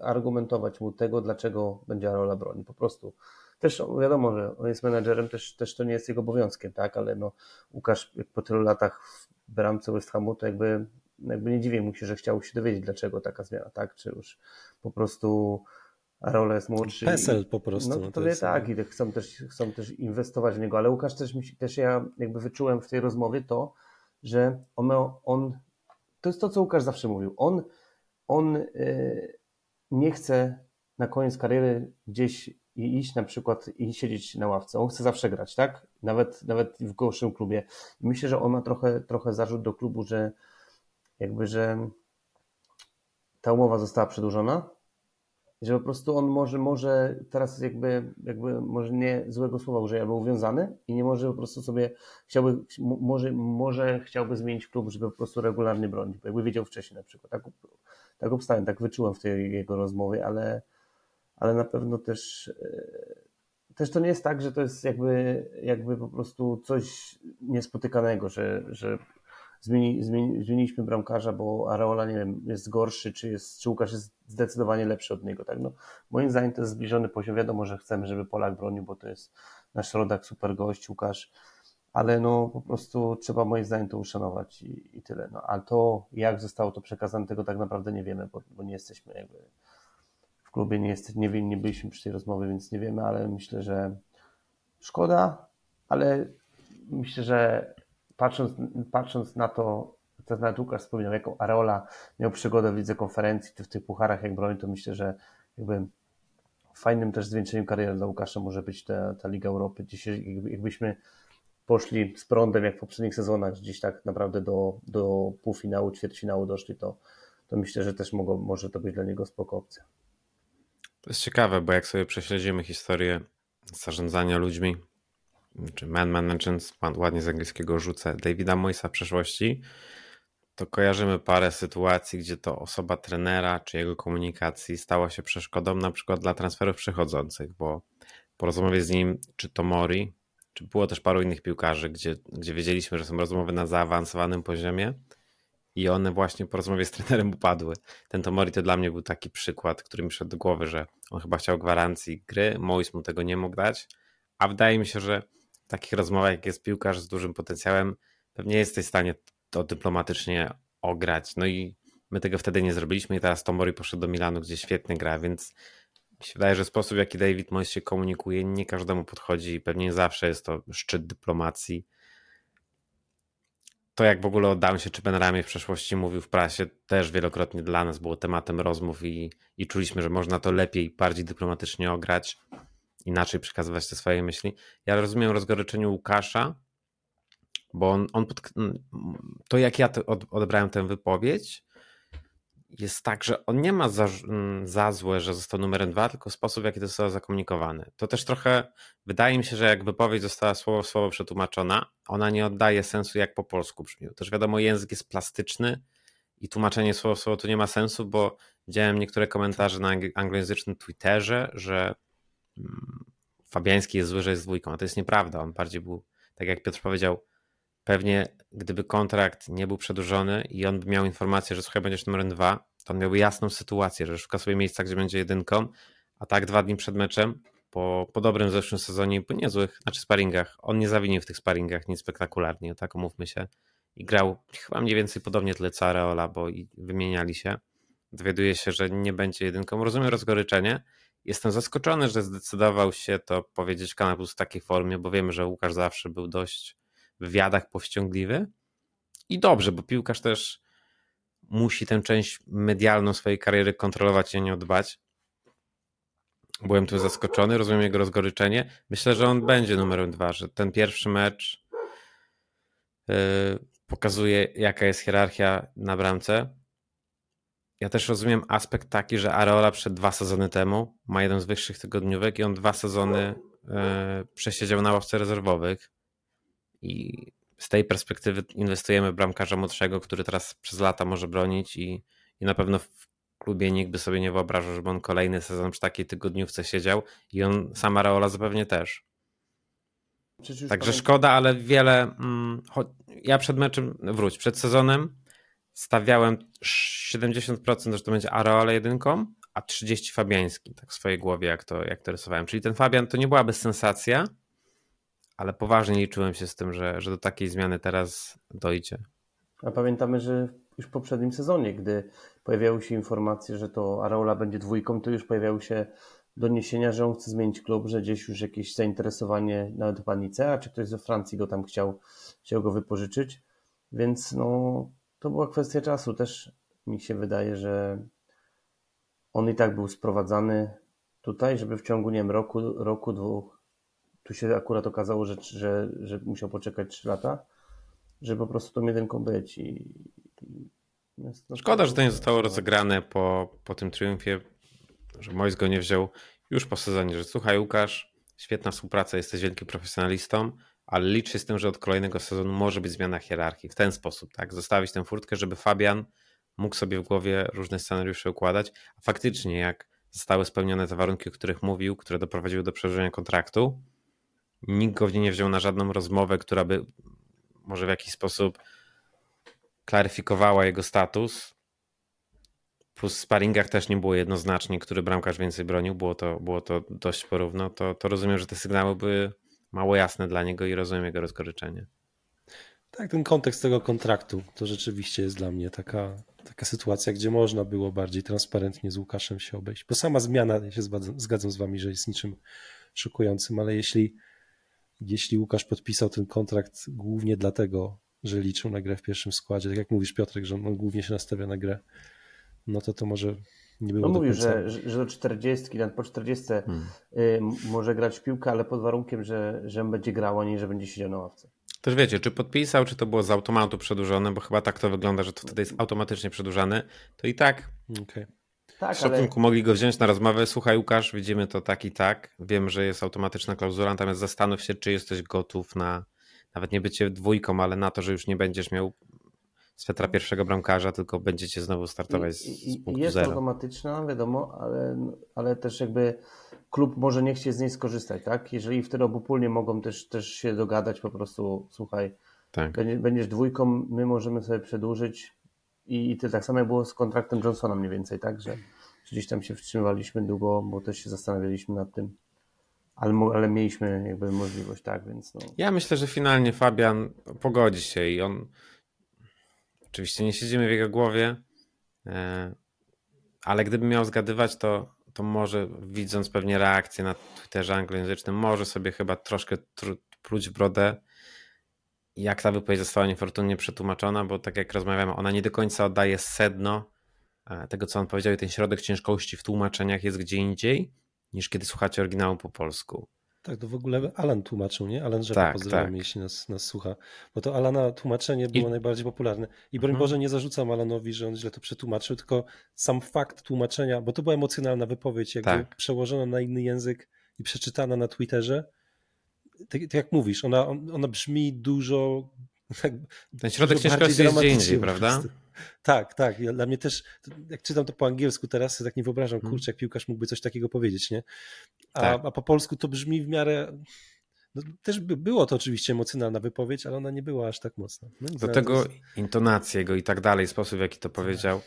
argumentować mu tego, dlaczego będzie rola broni. Po prostu. Też wiadomo, że on jest menadżerem, też, też to nie jest jego obowiązkiem, tak, ale no Łukasz po tylu latach w bramce West Hamu, to jakby, jakby nie dziwię mu się, że chciał się dowiedzieć, dlaczego taka zmiana, tak, czy już po prostu Rola jest młodszy. PESEL po prostu. No, no to, jest, tak, i chcą też, chcą też inwestować w niego, ale Łukasz też, też ja jakby wyczułem w tej rozmowie to, że on, on to jest to, co Łukasz zawsze mówił, on, on yy, nie chce na koniec kariery gdzieś iść na przykład i siedzieć na ławce. On chce zawsze grać, tak? Nawet, nawet w gorszym klubie. I myślę, że on ma trochę, trochę zarzut do klubu, że jakby, że ta umowa została przedłużona, Że po prostu on może, może teraz jakby, jakby może nie złego słowa użyję, albo uwiązany i nie może po prostu sobie, chciałby, może, może chciałby zmienić klub, żeby po prostu regularnie bronić, jakby wiedział wcześniej na przykład. Tak, tak obstałem, tak wyczułem w tej jego rozmowie, ale, ale na pewno też e, też to nie jest tak, że to jest jakby, jakby po prostu coś niespotykanego, że, że zmieni, zmieni, zmieniliśmy bramkarza, bo Areola, nie wiem, jest gorszy, czy, jest, czy Łukasz jest zdecydowanie lepszy od niego. Tak? No, moim zdaniem to jest zbliżony poziom. Wiadomo, że chcemy, żeby Polak bronił, bo to jest nasz rodak, super gość, Łukasz, ale no po prostu trzeba moim zdaniem to uszanować i, i tyle. No, ale to, jak zostało to przekazane, tego tak naprawdę nie wiemy, bo, bo nie jesteśmy jakby w klubie, nie, jest, nie, nie byliśmy przy tej rozmowie, więc nie wiemy, ale myślę, że szkoda, ale myślę, że patrząc, patrząc na to, co nawet Łukasz wspomniał, jaką Areola miał przygodę w lidze konferencji, czy w tych pucharach jak broni, to myślę, że jakby fajnym też zwieńczeniem kariery dla Łukasza może być ta, ta Liga Europy. Dzisiaj jakbyśmy poszli z prądem, jak w poprzednich sezonach, gdzieś tak naprawdę do, do półfinału, ćwierćfinału doszli, to, to myślę, że też może to być dla niego spoko opcja. To jest ciekawe, bo jak sobie prześledzimy historię zarządzania ludźmi, czy man management, ładnie z angielskiego rzucę, Davida Moisa w przeszłości, to kojarzymy parę sytuacji, gdzie to osoba trenera czy jego komunikacji stała się przeszkodą na przykład dla transferów przechodzących, bo po rozmowie z nim, czy to Mori, czy było też paru innych piłkarzy, gdzie, gdzie wiedzieliśmy, że są rozmowy na zaawansowanym poziomie i one właśnie po rozmowie z trenerem upadły. Ten Tomori to dla mnie był taki przykład, który mi szedł do głowy, że on chyba chciał gwarancji gry, Mois mu tego nie mógł dać, a wydaje mi się, że takich rozmowach, jak jest piłkarz z dużym potencjałem, pewnie jesteś w stanie to dyplomatycznie ograć. No i my tego wtedy nie zrobiliśmy i teraz Tomori poszedł do Milanu, gdzie świetnie gra, więc mi się wydaje, że sposób, w jaki David Moyes się komunikuje, nie każdemu podchodzi i pewnie zawsze jest to szczyt dyplomacji. To jak w ogóle o się czy Ben Ramie w przeszłości mówił w prasie, też wielokrotnie dla nas było tematem rozmów i, i czuliśmy, że można to lepiej, bardziej dyplomatycznie ograć inaczej przekazywać te swoje myśli. Ja rozumiem rozgoryczeniu Łukasza, bo on, on pod, to jak ja odebrałem tę wypowiedź, jest tak, że on nie ma za, za, złe, że został numerem dwa, tylko sposób, w jaki to zostało zakomunikowane. To też trochę wydaje mi się, że jak wypowiedź została słowo w słowo przetłumaczona, ona nie oddaje sensu, jak po polsku brzmi. Też wiadomo, język jest plastyczny i tłumaczenie słowo w słowo tu nie ma sensu, bo widziałem niektóre komentarze na anglojęzycznym Twitterze, że Fabiański jest zły, że jest dwójką, a to jest nieprawda. On bardziej był, tak jak Piotr powiedział, pewnie gdyby kontrakt nie był przedłużony i on by miał informację, że słuchaj, będziesz numerem dwa, to on miałby jasną sytuację, że szuka sobie miejsca, gdzie będzie jedynką, a tak dwa dni przed meczem, po, po dobrym zeszłym sezonie, po niezłych, znaczy sparingach, on nie zawinił w tych sparingach nic spektakularnie, tak umówmy się, i grał chyba mniej więcej podobnie tyle co Areola, bo i wymieniali się. Dowiaduje się, że nie będzie jedynką. Rozumiem rozgoryczenie, Jestem zaskoczony, że zdecydował się to powiedzieć Plus w takiej formie, bo wiemy, że Łukasz zawsze był dość w wywiadach powściągliwy. I dobrze, bo piłkarz też musi tę część medialną swojej kariery kontrolować i o nią dbać. Byłem tu zaskoczony, rozumiem jego rozgoryczenie. Myślę, że on będzie numerem dwa, że ten pierwszy mecz yy, pokazuje, jaka jest hierarchia na bramce ja też rozumiem aspekt taki, że Areola przed dwa sezony temu ma jeden z wyższych tygodniówek i on dwa sezony e, przesiedział na ławce rezerwowych i z tej perspektywy inwestujemy w bramkarza młodszego, który teraz przez lata może bronić i, i na pewno w klubie nikt by sobie nie wyobrażał, żeby on kolejny sezon przy takiej tygodniówce siedział i on, sama Areola zapewnie też. Także szkoda, ale wiele. Mm, ja przed meczem, wróć, przed sezonem stawiałem 70%, że to będzie Areole jedynką, a 30 Fabiański, tak w swojej głowie, jak to, jak to rysowałem. Czyli ten Fabian to nie byłaby sensacja, ale poważnie liczyłem się z tym, że, że do takiej zmiany teraz dojdzie. A pamiętamy, że już w poprzednim sezonie, gdy pojawiały się informacje, że to Areola będzie dwójką, to już pojawiały się doniesienia, że on chce zmienić klub, że gdzieś już jakieś zainteresowanie nawet w Panicea, czy ktoś ze Francji go tam chciał, chciał go wypożyczyć. Więc no, to była kwestia czasu. Też mi się wydaje, że on i tak był sprowadzany tutaj, żeby w ciągu, nie wiem, roku, roku dwóch, tu się akurat okazało, że, że, że musiał poczekać 3 lata, żeby po prostu tą jedynką być. I, i Szkoda, że to nie zostało rozegrane po, po tym triumfie. że Mois go nie wziął już po sezonie, że słuchaj Łukasz, świetna współpraca, jesteś wielkim profesjonalistą, ale licz się z tym, że od kolejnego sezonu może być zmiana hierarchii w ten sposób, tak? Zostawić tę furtkę, żeby Fabian mógł sobie w głowie różne scenariusze układać, a faktycznie jak zostały spełnione te warunki, o których mówił, które doprowadziły do przedłużenia kontraktu, nikt go nie wziął na żadną rozmowę, która by może w jakiś sposób klaryfikowała jego status. Plus w sparingach też nie było jednoznacznie, który bramkarz więcej bronił, było to, było to dość porówno. To, to rozumiem, że te sygnały były mało jasne dla niego i rozumiem jego rozgoryczenie. Tak, ten kontekst tego kontraktu to rzeczywiście jest dla mnie taka, taka sytuacja, gdzie można było bardziej transparentnie z Łukaszem się obejść. Bo sama zmiana, ja się zgadzam, z wami, że jest niczym szokującym, ale jeśli, jeśli Łukasz podpisał ten kontrakt głównie dlatego, że liczył na grę w pierwszym składzie, tak jak mówisz Piotrek, że on głównie się nastawia na grę, no to to może nie było No mówił, że, że do 40, nawet po 40 hmm. y, może grać w piłkę, ale pod warunkiem, że, że będzie grał, a nie, że będzie siedział na ławce. Też wiecie, czy podpisał, czy to było z automatu przedłużone, bo chyba tak to wygląda, że to wtedy jest automatycznie przedłużany, to i tak okay. Tak, w szacunku ale... mogli go wziąć na rozmowę. Słuchaj, Łukasz, widzimy to tak i tak. Wiem, że jest automatyczna klauzula, natomiast zastanów się, czy jesteś gotów na nawet nie bycie dwójką, ale na to, że już nie będziesz miał swetra pierwszego bramkarza, tylko będziecie znowu startować z, z punktu Jest zero. automatyczna, wiadomo, ale, ale też jakby klub może nie chcieć z niej skorzystać, tak? Jeżeli wtedy obopólnie mogą też, też się dogadać po prostu, słuchaj, tak. będziesz dwójką, my możemy sobie przedłużyć i, i ty tak samo jak było z kontraktem Johnsona mniej więcej, tak? Że gdzieś tam się wstrzymywaliśmy długo, bo też się zastanawialiśmy nad tym ale, ale mieliśmy jakby możliwość, tak, więc no. Ja myślę, że finalnie Fabian pogodzi się i on oczywiście nie siedzimy w jego głowie, e, ale gdyby miał zgadywać, to, to może widząc pewnie reakcję na Twitterze anglojęzycznym, może sobie chyba troszkę pluć w brodę, jak ta wypowiedź została niefortunnie przetłumaczona, bo tak jak rozmawiamy, ona nie do końca oddaje sedno e, tego, co on powiedział i ten środek ciężkości w tłumaczeniach jest gdzie indziej, niż kiedy słuchacie oryginału po polsku. Tak, to w ogóle Alan tłumaczył, nie? Alan Rzepa tak, pozdrawiamy, tak. jeśli nas, nas słucha. Bo to Alana tłumaczenie było I... najbardziej popularne. I broń mhm. Boże nie zarzucam Alanowi, że on źle to przetłumaczył, tylko sam fakt tłumaczenia, bo to była emocjonalna wypowiedź, jakby tak. przełożona na inny język i przeczytana na Twitterze. Tak, tak jak mówisz, ona, ona brzmi dużo... Ten środek ciężkości jest gdzie indziej, prawda? Tak, tak. Ja, dla mnie też, jak czytam to po angielsku teraz, tak nie wyobrażam, hmm. kurczę, jak piłkarz mógłby coś takiego powiedzieć, nie? A, tak. a po polsku to brzmi w miarę... No, też by, było to oczywiście emocjonalna wypowiedź, ale ona nie była aż tak mocna. No, Do tego jest... intonację jego i tak dalej, sposób w jaki to powiedział,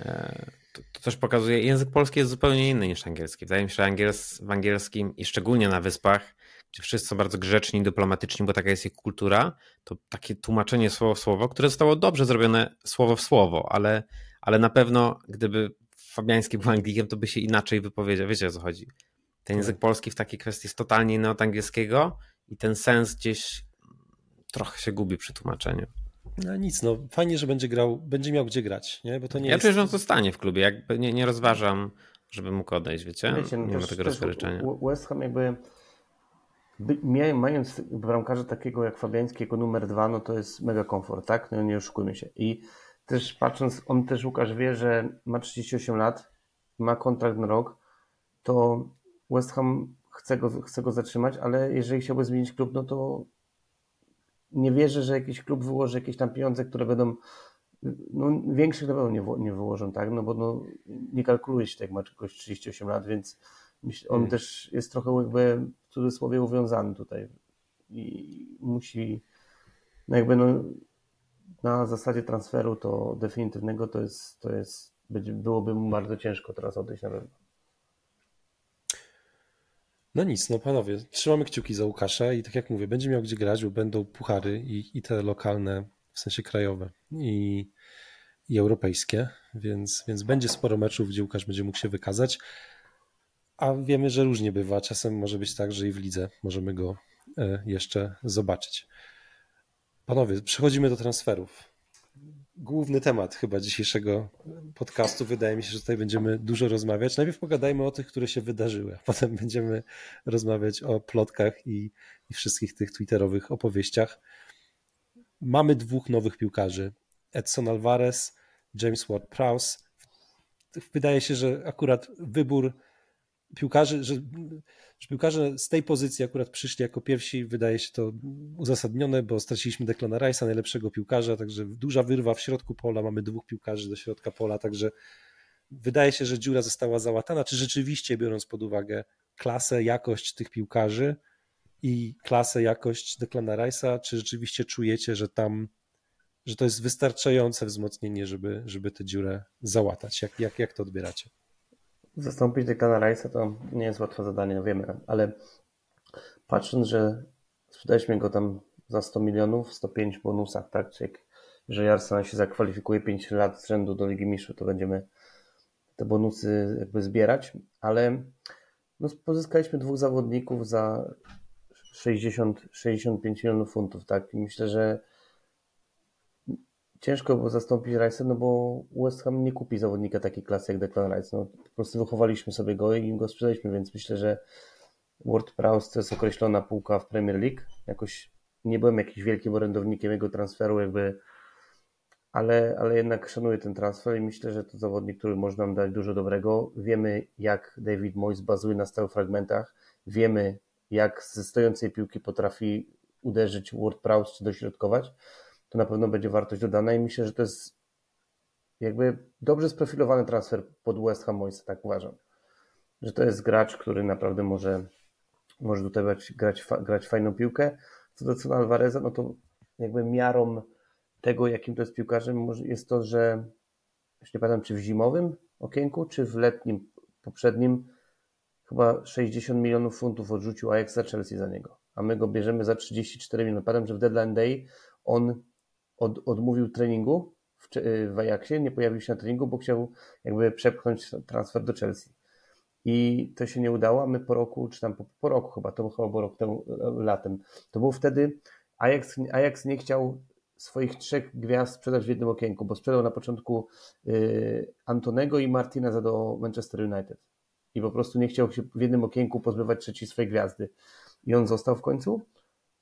e, to, to, też pokazuje, język polski jest zupełnie inny niż angielski. Wydaje mi się, że angiels, w angielskim i szczególnie na wyspach gdzie wszyscy są bardzo grzeczni, dyplomatyczni, bo taka jest ich kultura, to takie tłumaczenie słowo w słowo, które zostało dobrze zrobione słowo w słowo, ale, ale na pewno gdyby Fabiański był Anglikiem, to by się inaczej wypowiedział. Wiecie o co chodzi. Ten język tak. polski w takiej kwestii jest totalnie inny od angielskiego i ten sens gdzieś trochę się gubi przy tłumaczeniu. No nic, no fajnie, że będzie grał, będzie miał gdzie grać, nie? Bo to nie ja jest... czuję, że on zostanie w klubie, jakby nie, nie rozważam, żeby mógł odejść, wiecie? wiecie no nie ma tego rozgryczenia. West Ham jakby mając bramkarza takiego jak Fabiański jako numer dwa, no to jest mega komfort, tak? No nie oszukujmy się. I też patrząc, on też Łukasz wie, że ma 38 lat, ma kontrakt na rok, to West Ham chce go, chce go zatrzymać, ale jeżeli chciałby zmienić klub, no to nie wierzę, że jakiś klub wyłoży jakieś tam pieniądze, które będą no, większych na pewno nie, nie wyłożą, tak? No bo no, nie kalkuluje się tak, ma kogoś 38 lat, więc on hmm. też jest trochę jakby w cudzysłowie uwiązany tutaj i musi no jakby no, na zasadzie transferu to definitywnego to jest, to jest byłoby mu bardzo ciężko teraz odejść na pewno. No nic, no panowie, trzymamy kciuki za Łukasza i tak jak mówię, będzie miał gdzie grać, bo będą puchary i, i te lokalne, w sensie krajowe i, i europejskie, więc, więc będzie sporo meczów, gdzie Łukasz będzie mógł się wykazać. A wiemy, że różnie bywa. Czasem może być tak, że i w lidze możemy go e, jeszcze zobaczyć. Panowie, przechodzimy do transferów. Główny temat chyba dzisiejszego podcastu. Wydaje mi się, że tutaj będziemy dużo rozmawiać. Najpierw pogadajmy o tych, które się wydarzyły, a potem będziemy rozmawiać o plotkach i, i wszystkich tych twitterowych opowieściach. Mamy dwóch nowych piłkarzy. Edson Alvarez, James Ward-Prowse. Wydaje się, że akurat wybór piłkarzy, że, że piłkarze z tej pozycji akurat przyszli jako pierwsi, wydaje się to uzasadnione, bo straciliśmy Declana Rice'a, najlepszego piłkarza, także duża wyrwa w środku pola, mamy dwóch piłkarzy do środka pola, także wydaje się, że dziura została załatana. Czy rzeczywiście, biorąc pod uwagę klasę, jakość tych piłkarzy i klasę, jakość Declana Rice'a, czy rzeczywiście czujecie, że tam że to jest wystarczające wzmocnienie, żeby, żeby tę dziurę załatać? Jak, jak, jak to odbieracie? Zastąpić Declana Rice'a to nie jest łatwe zadanie, no wiemy, ale patrząc, że sprzedaliśmy go tam za 100 milionów, 105 bonusach, tak? Czyli jak, jeżeli Arsenal się zakwalifikuje 5 lat z rzędu do Ligi Mistrzów, to będziemy te bonusy jakby zbierać, ale no, pozyskaliśmy dwóch zawodników za 60-65 milionów funtów, tak? I myślę, że ciężko było zastąpić Rice'a, no bo West Ham nie kupi zawodnika takiej klasy jak Declan Rice. No, po prostu wychowaliśmy sobie go i go sprzedaliśmy, więc myślę, że Ward Prowse to jest określona półka w Premier League. Jakoś nie byłem jakimś wielkim orędownikiem jego transferu, jakby, ale, ale jednak szanuję ten transfer i myślę, że to zawodnik, który może nam dać dużo dobrego. Wiemy, jak David Moyes bazuje na stałych fragmentach. Wiemy, jak ze stojącej piłki potrafi uderzyć Ward Prowse czy dośrodkować to na pewno będzie wartość dodana i myślę, że to jest jakby dobrze sprofilowany transfer pod West Ham Moise, tak uważam. Że to jest gracz, który naprawdę może, może tutaj grać, grać fajną piłkę. Co do Cona Alvareza, no to jakby miarą tego, jakim to jest piłkarzem, jest to, że już nie pamiętam, czy w zimowym okienku, czy w letnim poprzednim chyba 60 milionów funtów odrzucił Ajax za Chelsea za niego, a my go bierzemy za 34 milionów. Pamiętam, że w Deadline Day on od, odmówił treningu w, w Ajaxie, nie pojawił się na treningu, bo chciał jakby przepchnąć transfer do Chelsea. I to się nie udało, a my po roku, czy tam po, po roku chyba, to chyba po roku temu, latem, to był wtedy Ajax, Ajax nie chciał swoich trzech gwiazd sprzedać w jednym okienku, bo sprzedał na początku y, Antonego i Martineza do Manchester United. I po prostu nie chciał się w jednym okienku pozbywać trzeciej swojej gwiazdy. I on został w końcu.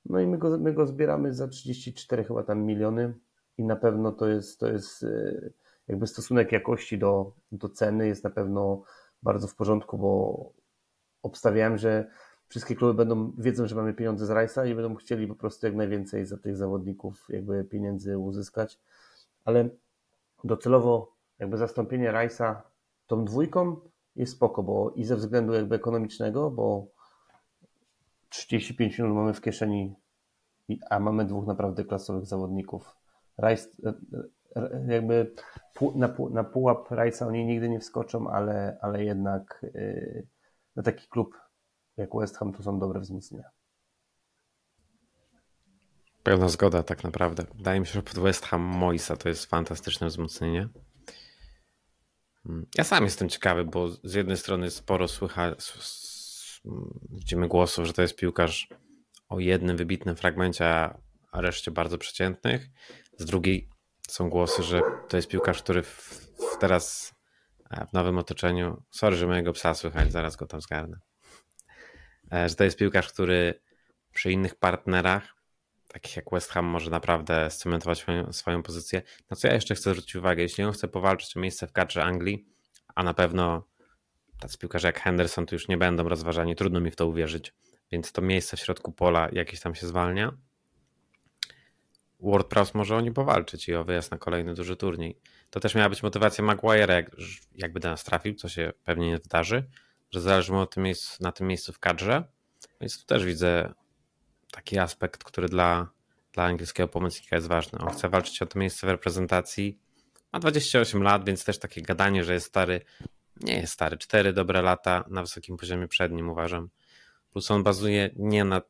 No i my go, my go zbieramy za 34 chyba tam miliony i na pewno to jest, to jest e, jakby stosunek jakości do, do ceny jest na pewno bardzo w porządku, bo obstawiałem, że wszystkie kluby będą, wiedzą, że mamy pieniądze z Rajsa i będą chcieli po prostu jak najwięcej za tych zawodników jakby pieniędzy uzyskać, ale docelowo jakby zastąpienie Rajsa tą dwójką jest spoko, bo i ze względu jakby ekonomicznego, bo 35 minut mamy w kieszeni, a mamy dwóch naprawdę klasowych zawodników. Rice, e, e, jakby na, na pułap Rice'a oni nigdy nie wskoczą, ale, ale jednak e, na taki klub jak West Ham to są dobre wzmocnienia. Pełna zgoda tak naprawdę. Wydaje mi się, że pod West Ham Moisa to jest fantastyczne wzmocnienie. Ja sam jestem ciekawy, bo z jednej strony sporo słychać, widzimy głosów, że to jest piłkarz o jednym wybitnym fragmencie, a reszcie bardzo przeciętnych. Z drugiej są głosy, że to jest piłkarz, który w, w teraz e, w nowym otoczeniu. Sorry, że mojego psa słychać, zaraz go tam zgarnę. E, że to jest piłkarz, który przy innych partnerach, takich jak West Ham, może naprawdę scementować swoją, swoją pozycję. Na co ja jeszcze chcę zwrócić uwagę, jeśli on chce powalczyć o miejsce w kadrze Anglii, a na pewno tacy piłkarze jak Henderson tu już nie będą rozważani, trudno mi w to uwierzyć, więc to miejsce w środku pola jakieś tam się zwalnia. WordPress może o nie powalczyć i o wyjazd na kolejny duży turniej. To też miała być motywacja Maguire, jak, jakby do nas trafił, co się pewnie nie wydarzy, że zależy mu tym miejscu, na tym miejscu w kadrze, więc tu też widzę taki aspekt, który dla, dla angielskiego pomocnika jest ważny. On chce walczyć o to miejsce w reprezentacji, ma 28 lat, więc też takie gadanie, że jest stary, nie jest stary. Cztery dobre lata na wysokim poziomie przednim uważam. Plus on bazuje nie na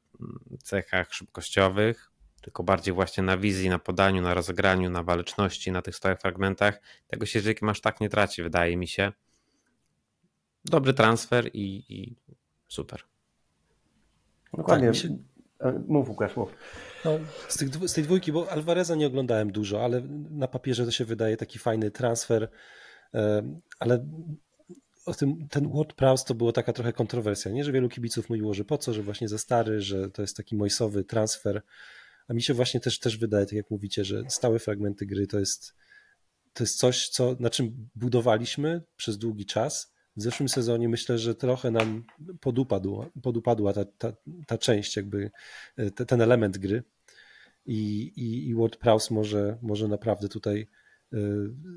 cechach szybkościowych, tylko bardziej właśnie na wizji, na podaniu, na rozegraniu, na waleczności, na tych stałych fragmentach. Tego się Żykiem aż tak nie traci, wydaje mi się. Dobry transfer i, i super. Dokładnie. Tak, się... Mów Łukasz, mów. No, z, tych, z tej dwójki, bo Alvareza nie oglądałem dużo, ale na papierze to się wydaje taki fajny transfer, ale o tym, ten Ward Prowse to była taka trochę kontrowersja, nie? że wielu kibiców mówiło, że po co, że właśnie za stary, że to jest taki mojsowy transfer, a mi się właśnie też, też wydaje, tak jak mówicie, że stałe fragmenty gry to jest, to jest coś, co, na czym budowaliśmy przez długi czas, w zeszłym sezonie myślę, że trochę nam podupadła, podupadła ta, ta, ta część, jakby te, ten element gry. I, i, i może, może naprawdę tutaj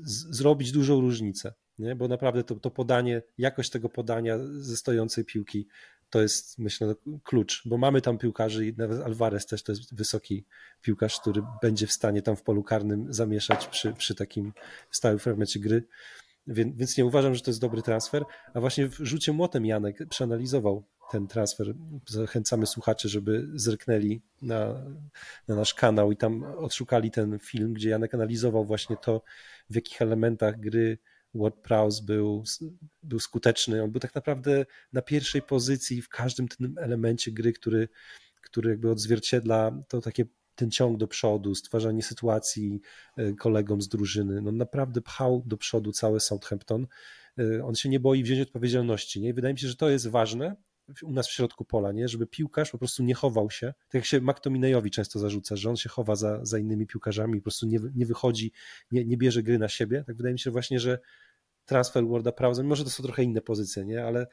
z, zrobić dużą różnicę, nie? bo naprawdę to, to podanie, jakość tego podania ze stojącej piłki to jest myślę klucz, bo mamy tam piłkarzy i nawet Alvarez też to jest wysoki piłkarz, który będzie w stanie tam w polu karnym zamieszać przy, przy takim stałym fragmencie gry. Więc, więc nie uważam, że to jest dobry transfer. A właśnie w rzucie młotem Janek przeanalizował ten transfer. Zachęcamy słuchaczy, żeby zerknęli na, na nasz kanał i tam odszukali ten film, gdzie Janek analizował właśnie to, w jakich elementach gry WordPress był, był skuteczny. On był tak naprawdę na pierwszej pozycji w każdym tym elemencie gry, który, który jakby odzwierciedla to takie ten ciąg do przodu, stwarzanie sytuacji e, kolegom z drużyny. No naprawdę pchał do przodu całe Southampton. E, on się nie boi wziąć odpowiedzialności. Nie? Wydaje mi się, że to jest ważne u nas w środku pola, nie? żeby piłkarz po prostu nie chował się, tak jak się McTominayowi często zarzuca, że on się chowa za, za innymi piłkarzami, po prostu nie, nie wychodzi, nie, nie bierze gry na siebie. Tak wydaje mi się właśnie, że transfer Worda Prowse, może to są trochę inne pozycje, nie? ale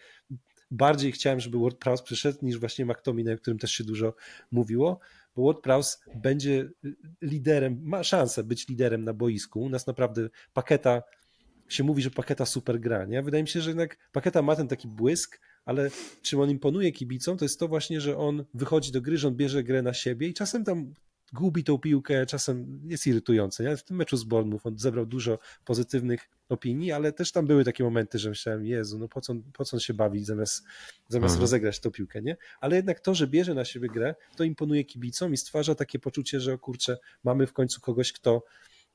bardziej chciałem, żeby Ward Prowse przyszedł niż właśnie McTominay, o którym też się dużo mówiło, bo Ward Prowse będzie liderem, ma szansę być liderem na boisku. U nas naprawdę paketa się mówi, że paketa super gra. Nie? Wydaje mi się, że jednak paketa ma ten taki błysk, ale czym on imponuje kibicom, to jest to właśnie, że on wychodzi do gry, że on bierze grę na siebie i czasem tam gubi tą piłkę, czasem jest irytujące. Nie? W tym meczu z Bournemouth on zebrał dużo pozytywnych opinii, ale też tam były takie momenty, że myślałem, Jezu, no po co, po co on się bawi zamiast, zamiast mhm. rozegrać tą piłkę, nie? Ale jednak to, że bierze na siebie grę, to imponuje kibicom i stwarza takie poczucie, że o kurczę, mamy w końcu kogoś, kto,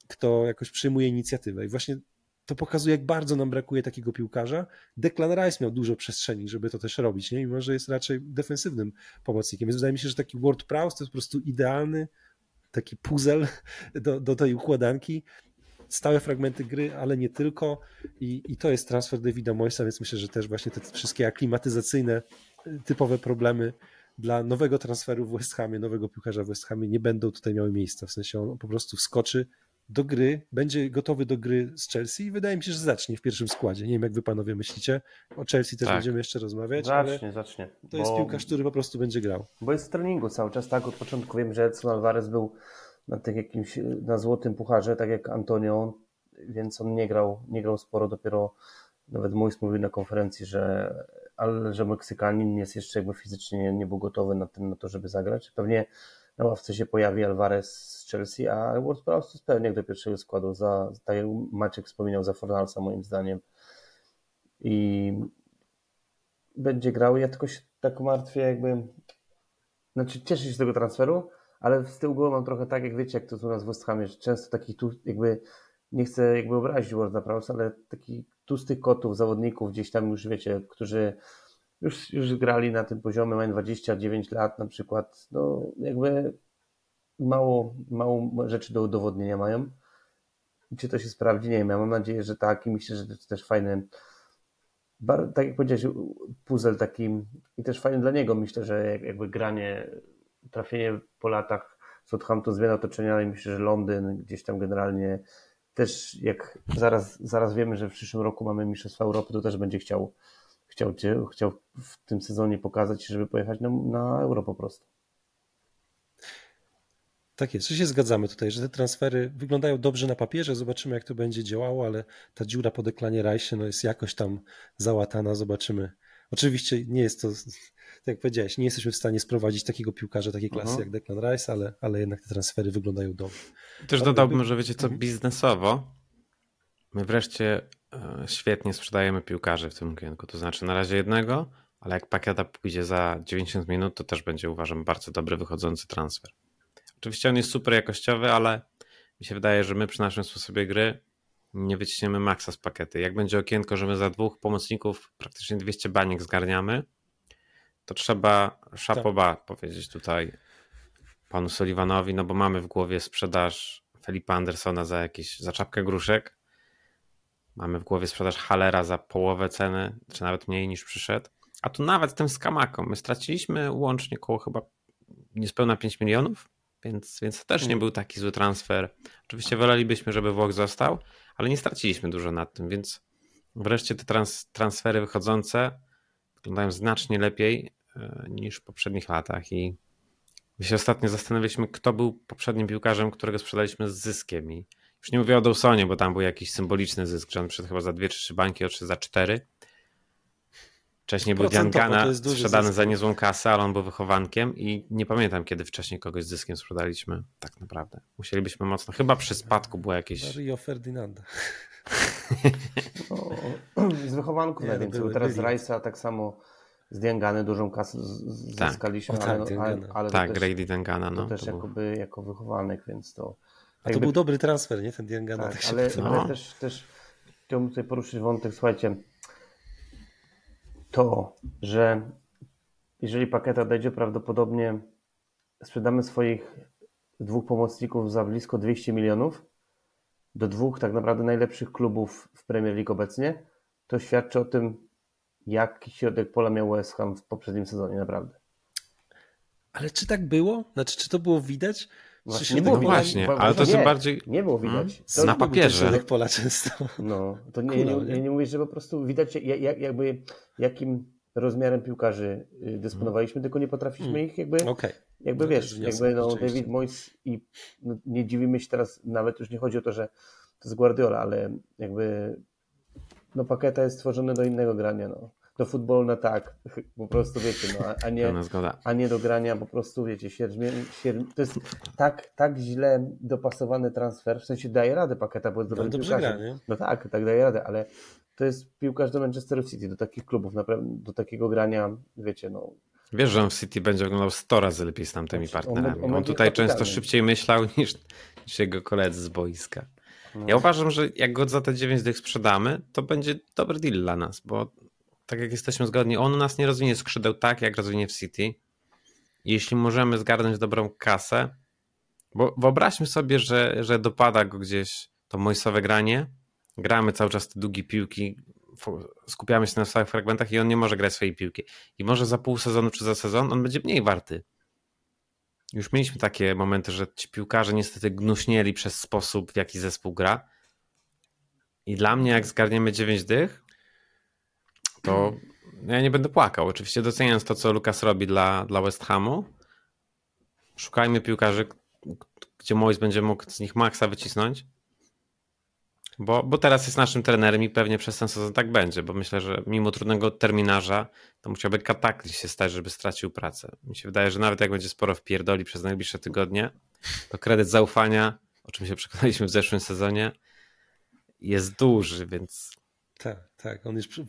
kto jakoś przyjmuje inicjatywę. I właśnie to pokazuje, jak bardzo nam brakuje takiego piłkarza. Declan Rice miał dużo przestrzeni, żeby to też robić, nie? mimo że jest raczej defensywnym pomocnikiem. Więc wydaje mi się, że taki Ward Prowse to jest po prostu idealny taki puzzle do, do tej układanki. Stałe fragmenty gry, ale nie tylko. I, i to jest transfer Davida Moysa, więc myślę, że też właśnie te wszystkie aklimatyzacyjne, typowe problemy dla nowego transferu w West Hamie, nowego piłkarza w West Hamie nie będą tutaj miały miejsca. W sensie on po prostu wskoczy, do gry, będzie gotowy do gry z Chelsea i wydaje mi się, że zacznie w pierwszym składzie. Nie wiem, jak wy panowie myślicie. O Chelsea też tak. będziemy jeszcze rozmawiać. Zacznie, zacznie. To jest piłkarz, który po prostu będzie grał. Bo jest w treningu cały czas, tak? Od początku wiem, że Edson Alvarez był na tym jakimś, na złotym pucharze, tak jak Antonio, więc on nie grał, nie grał sporo, dopiero nawet mój mówił na konferencji, że ale że Meksykanin jest jeszcze jakby fizycznie nie był gotowy na, ten, na to, żeby zagrać. Pewnie na ławce się pojawi Alvarez z Chelsea, a Ward Prowse jest pewnie do pierwszego składu, za, tak jak Maciek wspominał, za Fornalsa moim zdaniem. I będzie grał. Ja tylko się tak martwię, jakby. Znaczy, cieszę się z tego transferu, ale z tyłu głowy mam trochę tak, jak wiecie, jak to u nas w West Hamie, że często takich tu, jakby, nie chcę jakby obrazić Warda Prowse, ale takich tłustych kotów, zawodników gdzieś tam już wiecie, którzy już, już grali na tym poziomie, mają 29 lat na przykład, no jakby mało, mało rzeczy do udowodnienia mają. Czy to się sprawdzi? Nie wiem. Ja mam nadzieję, że tak i myślę, że to jest też fajny, tak jak powiedziałeś, puzzle takim i też fajny dla niego. Myślę, że jakby granie, trafienie po latach Southampton, zmiana otoczenia i myślę, że Londyn gdzieś tam generalnie też jak zaraz, zaraz wiemy, że w przyszłym roku mamy Mistrzostwa Europy, to też będzie chciał chciał, cię, chciał w tym sezonie pokazać, żeby pojechać na, na Euro po prostu. Tak jest, że się zgadzamy tutaj, że te transfery wyglądają dobrze na papierze, zobaczymy jak to będzie działało, ale ta dziura po deklanie Rajsie no jest jakoś tam załatana, zobaczymy. Oczywiście nie jest to, tak jak powiedziałeś, nie jesteśmy w stanie sprowadzić takiego piłkarza takiej klasy uh mhm. -huh. jak Declan Rice, ale, ale jednak te transfery wyglądają dobrze. Też dodałbym, że wiecie co, mhm. biznesowo my wreszcie E, świetnie sprzedajemy piłkarzy w tym okienku. To znaczy na razie jednego, ale jak pakieta pójdzie za 90 minut, to też będzie uważam bardzo dobry wychodzący transfer. Oczywiście on jest super jakościowy, ale mi się wydaje, że my przy naszym sposobie gry nie wyciśniemy maksa z pakiety. Jak będzie okienko, że my za dwóch pomocników praktycznie 200 baniek zgarniamy, to trzeba szapoba tak. powiedzieć tutaj panu Sullivanowi, no bo mamy w głowie sprzedaż Felipa Andersona za jakieś, za czapkę gruszek, Mamy w głowie sprzedaż Halera za połowę ceny, czy nawet mniej niż przyszedł. A tu nawet tym skamaką my straciliśmy łącznie około chyba niespełna 5 milionów, więc, więc to też nie był taki zły transfer. Oczywiście wolelibyśmy, żeby Włoch został, ale nie straciliśmy dużo na tym, więc wreszcie te trans, transfery wychodzące wyglądają znacznie lepiej e, niż w poprzednich latach i my się ostatnio zastanawialiśmy, kto był poprzednim piłkarzem, którego sprzedaliśmy z zyskiem i już nie mówię o Dawsonie, bo tam był jakiś symboliczny zysk, że on przyszedł chyba za dwie czy trzy bańki, odszedł za cztery. Wcześniej był Diankana sprzedany zysk. za niezłą kasę, ale on był wychowankiem i nie pamiętam, kiedy wcześniej kogoś z zyskiem sprzedaliśmy. Tak naprawdę. Musielibyśmy mocno. Chyba przy spadku było jakieś. Rio Ferdinanda. No, z wychowanków najwięcej. Były, teraz z Rajsa tak samo z Diangany dużą kasę tak. zyskaliśmy, tak. ale, ale, ale tak, Grady Diangana. No, to też to jakoby, jako wychowanek, więc to. A to był dobry transfer, nie? Ten Diangana. Tak, tak ale, ale też, też chciałbym tutaj poruszyć wątek, słuchajcie, to, że jeżeli pakieta dojdzie, prawdopodobnie sprzedamy swoich dwóch pomocników za blisko 200 milionów do dwóch tak naprawdę najlepszych klubów w Premier League obecnie, to świadczy o tym, jaki środek pola miał West Ham w poprzednim sezonie, naprawdę. Ale czy tak było? Znaczy, czy to było widać? Właśnie, nie było widać. Właśnie, ale to nie, bardziej... Nie było widać. Hmm? na papierze. Pola często. No, to nie, nie, nie, nie mówię, że po prostu widać jak, jakby jakim rozmiarem piłkarzy y, dysponowaliśmy, hmm. tylko nie potrafiliśmy hmm. ich jakby, okay. jakby no wiesz, jakby no, David Moyes i no, nie dziwimy się teraz, nawet już nie chodzi o to, że to jest Guardiola, ale jakby no Paketa jest stworzony do innego grania, no. Do futbolu na tak, po prostu wiecie, no, a, nie, a nie do grania po prostu, wiecie, to jest tak, tak źle dopasowany transfer, w sensie daje radę Paketa, bo jest dobrym no, piłkarzem. No tak, tak daje radę, ale to jest piłkarz do Manchester City, do takich klubów, do takiego grania, wiecie, no. Wiesz, że on w City będzie wyglądał 100 razy lepiej z tamtymi znaczy, partnerami. On tutaj często szybciej myślał niż, niż jego koledzy z boiska. No. Ja uważam, że jak go za te 9 dych sprzedamy, to będzie dobry deal dla nas, bo tak jak jesteśmy zgodni, on nas nie rozwinie skrzydeł tak, jak rozwinie w City. Jeśli możemy zgarnąć dobrą kasę, bo wyobraźmy sobie, że, że dopada go gdzieś to mojsowe granie, gramy cały czas te długie piłki, skupiamy się na stałych fragmentach i on nie może grać swojej piłki. I może za pół sezonu czy za sezon on będzie mniej warty. Już mieliśmy takie momenty, że ci piłkarze niestety gnuśnieli przez sposób, w jaki zespół gra. I dla mnie, jak zgarniemy 9 dych, to ja nie będę płakał. Oczywiście doceniając to, co Lukas robi dla, dla West Hamu, szukajmy piłkarzy, gdzie Mois będzie mógł z nich maksa wycisnąć. Bo, bo teraz jest naszym trenerem i pewnie przez ten sezon tak będzie, bo myślę, że mimo trudnego terminarza to musiałby kataklizm się stać, żeby stracił pracę. Mi się wydaje, że nawet jak będzie sporo wpierdoli przez najbliższe tygodnie, to kredyt zaufania, o czym się przekonaliśmy w zeszłym sezonie, jest duży, więc tak, tak, on już.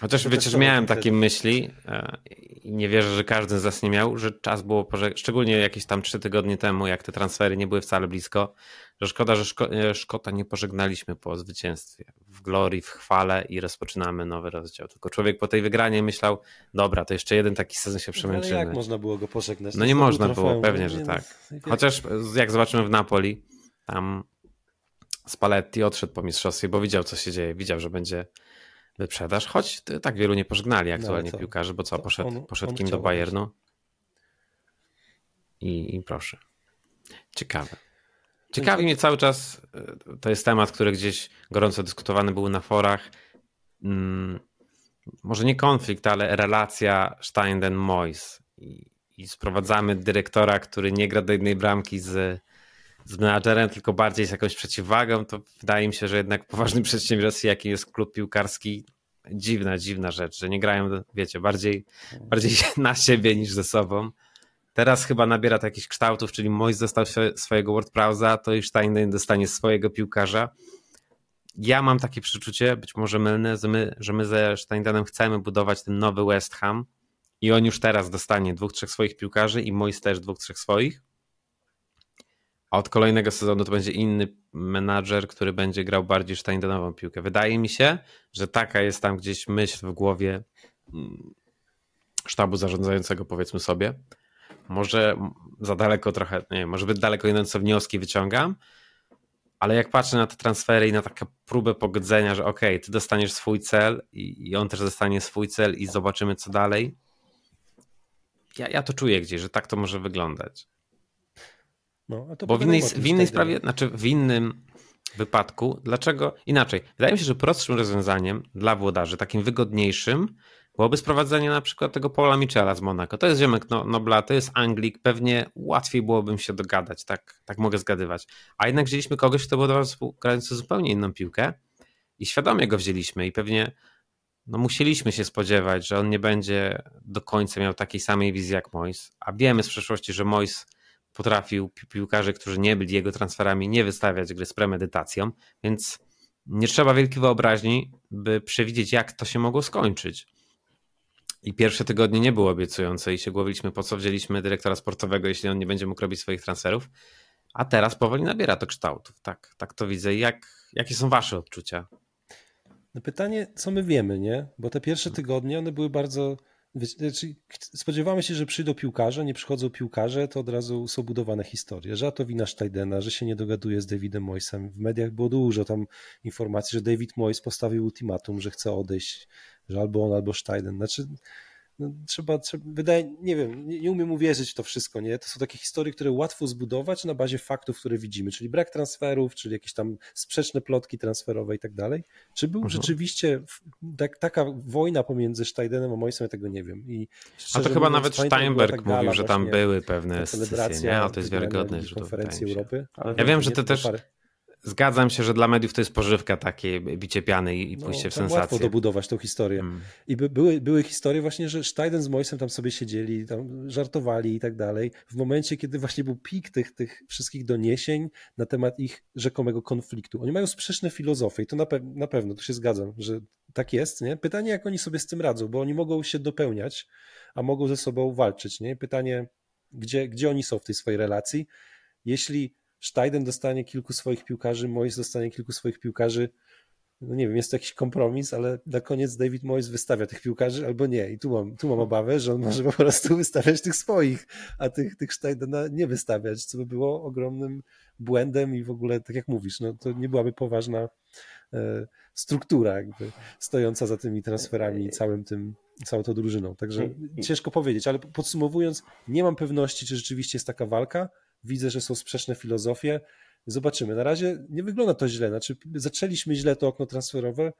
Chociaż wiecie, że miałem takie myśli e, i nie wierzę, że każdy z nas nie miał, że czas było, szczególnie jakieś tam trzy tygodnie temu, jak te transfery nie były wcale blisko, że szkoda, że Szko e, Szkota nie pożegnaliśmy po zwycięstwie w glorii, w chwale i rozpoczynamy nowy rozdział. Tylko człowiek po tej wygranie myślał, dobra, to jeszcze jeden taki sezon się przemęczymy. No, ale jak można było go pożegnać? No nie można było, pewnie, że tak. Chociaż jak zobaczymy w Napoli, tam Spalletti odszedł po mistrzostwie, bo widział, co się dzieje. Widział, że będzie wyprzedaż, choć tak wielu nie pożegnali aktualnie no, piłkarzy, bo co, poszedł, on, poszedł on kim do Bayernu. I, I proszę. Ciekawe. Ciekawi mnie cały czas, e, to jest temat, który gdzieś gorąco dyskutowany był na forach. Hmm, może nie konflikt, ale relacja Steinden-Mois. I, I sprowadzamy dyrektora, który nie gra do jednej bramki z z menadżerem, tylko bardziej z jakąś przeciwwagą, to wydaje mi się, że jednak poważnym przedsiębiorstwie, jakim jest klub piłkarski, dziwna, dziwna rzecz, że nie grają, wiecie, bardziej, bardziej na siebie niż ze sobą. Teraz chyba nabiera to jakichś kształtów, czyli Mois dostał swojego WordPressa, to już Stein dostanie swojego piłkarza. Ja mam takie przeczucie, być może mylne, że my, że my ze Steindenem chcemy budować ten nowy West Ham i on już teraz dostanie dwóch, trzech swoich piłkarzy i Mois też dwóch, trzech swoich a od kolejnego sezonu to będzie inny menadżer, który będzie grał bardziej Steindenową piłkę. Wydaje mi się, że taka jest tam gdzieś myśl w głowie mm, sztabu zarządzającego, powiedzmy sobie. Może za daleko trochę, nie może zbyt daleko idące wnioski wyciągam, ale jak patrzę na te transfery i na taką próbę pogodzenia, że okej, okay, ty dostaniesz swój cel i, i on też dostanie swój cel i zobaczymy co dalej, ja, ja to czuję gdzieś, że tak to może wyglądać. No, Bo w innej, w innej sprawie, znaczy w innym wypadku. Dlaczego? Inaczej. Wydaje mi się, że prostszym rozwiązaniem dla włodarzy, takim wygodniejszym, byłoby sprowadzenie na przykład tego Paula Michela z Monaco. To jest ziomek no, Nobla, to jest Anglik, pewnie łatwiej byłoby się dogadać, tak, tak mogę zgadywać. A jednak wzięliśmy kogoś, kto budował grający zupełnie inną piłkę i świadomie go wzięliśmy i pewnie no, musieliśmy się spodziewać, że on nie będzie do końca miał takiej samej wizji jak Mois, a wiemy z przeszłości, że Mois potrafił pi piłkarzy, którzy nie byli jego transferami, nie wystawiać gry z premedytacją, więc nie trzeba wielkiej wyobraźni, by przewidzieć, jak to się mogło skończyć. I pierwsze tygodnie nie było obiecujące i się głowiliśmy, po co wzięliśmy dyrektora sportowego, jeśli on nie będzie mógł robić swoich transferów. A teraz powoli nabiera to kształtów. Tak, tak to widzę. Jak, jakie są wasze odczucia? No pytanie, co my wiemy, nie? Bo te pierwsze tygodnie, one były bardzo znaczy, spodziewamy się, że przyjdą piłkarze, nie przychodzą piłkarze, to od razu są budowane historie, że to wina Steidena, że się nie dogaduje z Davidem Moisem. W mediach było dużo tam informacji, że David Mois postawił ultimatum, że chce odejść, że albo on, albo Steiden. Znaczy, no, trzeba, trzeba, wydaje, nie wiem, nie, nie, umiem uwierzyć w to wszystko, nie? To są takie historie, które łatwo zbudować na bazie faktów, które widzimy, czyli brak transferów, czyli jakieś tam sprzeczne plotki transferowe i tak dalej. Czy był mhm. rzeczywiście tak, taka wojna pomiędzy Steidenem a Moisem, ja tego nie wiem. I a to chyba nawet Steinberg mówił, że tam były pewne sceny, nie? A to jest wiarygodne konferencji Europy. ja wiem, że to też... Parę Zgadzam się, że dla mediów to jest pożywka takie bicie piany i no, pójście w sensację. łatwo dobudować tą historię. Mm. I by, były, były historie właśnie, że Steiden z Moisem tam sobie siedzieli, tam żartowali i tak dalej. W momencie, kiedy właśnie był pik tych, tych wszystkich doniesień na temat ich rzekomego konfliktu. Oni mają sprzeczne filozofie i to na, pe na pewno, tu się zgadzam, że tak jest. Nie? Pytanie, jak oni sobie z tym radzą, bo oni mogą się dopełniać, a mogą ze sobą walczyć. Nie? Pytanie, gdzie, gdzie oni są w tej swojej relacji. Jeśli Steiden dostanie kilku swoich piłkarzy, Moyes dostanie kilku swoich piłkarzy. No nie wiem, jest to jakiś kompromis, ale na koniec David Moyes wystawia tych piłkarzy albo nie. I tu mam, tu mam obawę, że on może po prostu wystawiać tych swoich, a tych, tych Steidena nie wystawiać, co by było ogromnym błędem i w ogóle, tak jak mówisz, no to nie byłaby poważna e, struktura jakby stojąca za tymi transferami i całym tym, całą tą drużyną. Także ciężko powiedzieć, ale podsumowując, nie mam pewności, czy rzeczywiście jest taka walka, widzę, że są sprzeczne filozofie. Zobaczymy. Na razie nie wygląda to źle. Znaczy, zaczęliśmy źle to okno transferowe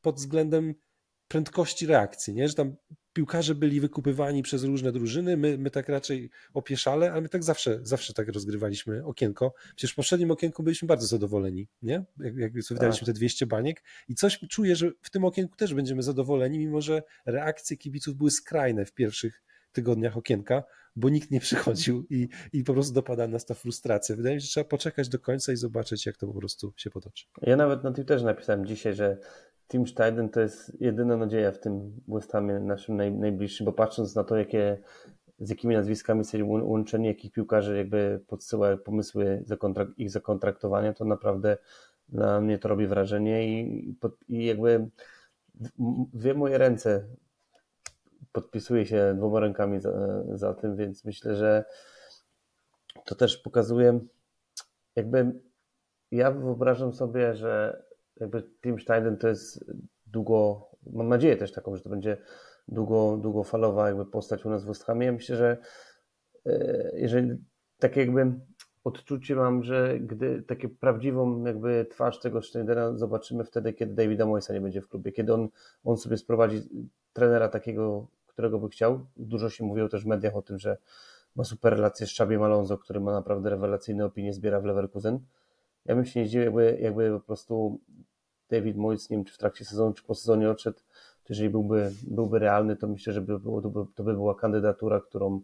pod względem prędkości reakcji, nie? że tam piłkarze byli wykupywani przez różne drużyny, my, my tak raczej opieszale, ale my tak zawsze, zawsze tak rozgrywaliśmy okienko. Przecież w poprzednim okienku byliśmy bardzo zadowoleni, nie? Jak, jak wydaliśmy tak. te 200 baniek i coś czuję, że w tym okienku też będziemy zadowoleni, mimo że reakcje kibiców były skrajne w pierwszych tygodniach okienka, bo nikt nie przychodził i, i po prostu dopada nas ta frustracja. Wydaje mi się, że trzeba poczekać do końca i zobaczyć, jak to po prostu się potoczy. Ja nawet na Twitterze napisałem dzisiaj, że Team Steiden to jest jedyna nadzieja w tym West Hamie naszym naj, najbliższym, bo patrząc na to, jakie, z jakimi nazwiskami jesteśmy łączeni, jakich piłkarzy jakby podsyła pomysły ich zakontraktowania, to naprawdę na mnie to robi wrażenie i, i jakby dwie moje ręce podpisuje się dwoma rękami za, za tym, więc myślę, że to też pokazuje, jakby ja wyobrażam sobie, że jakby Team Steinen to jest długo, mam nadzieję też taką, że to będzie długo, długofalowa jakby postać u nas w West Hamie. Ja myślę, że e, jeżeli tak jakby odczucie mam, że gdy takie prawdziwą jakby twarz tego Schneidera zobaczymy wtedy, kiedy Davida Moisa nie będzie w klubie, kiedy on, on sobie sprowadzi trenera takiego którego by chciał. Dużo się mówiło też w mediach o tym, że ma super relację z Szabiem Alonso, który ma naprawdę rewelacyjne opinie, zbiera w Leverkusen. Ja bym się nie zdziwił, jakby, jakby po prostu David Moyes, nie wiem czy w trakcie sezonu, czy po sezonie odszedł, to jeżeli byłby, byłby realny, to myślę, że by było, to, by, to by była kandydatura, którą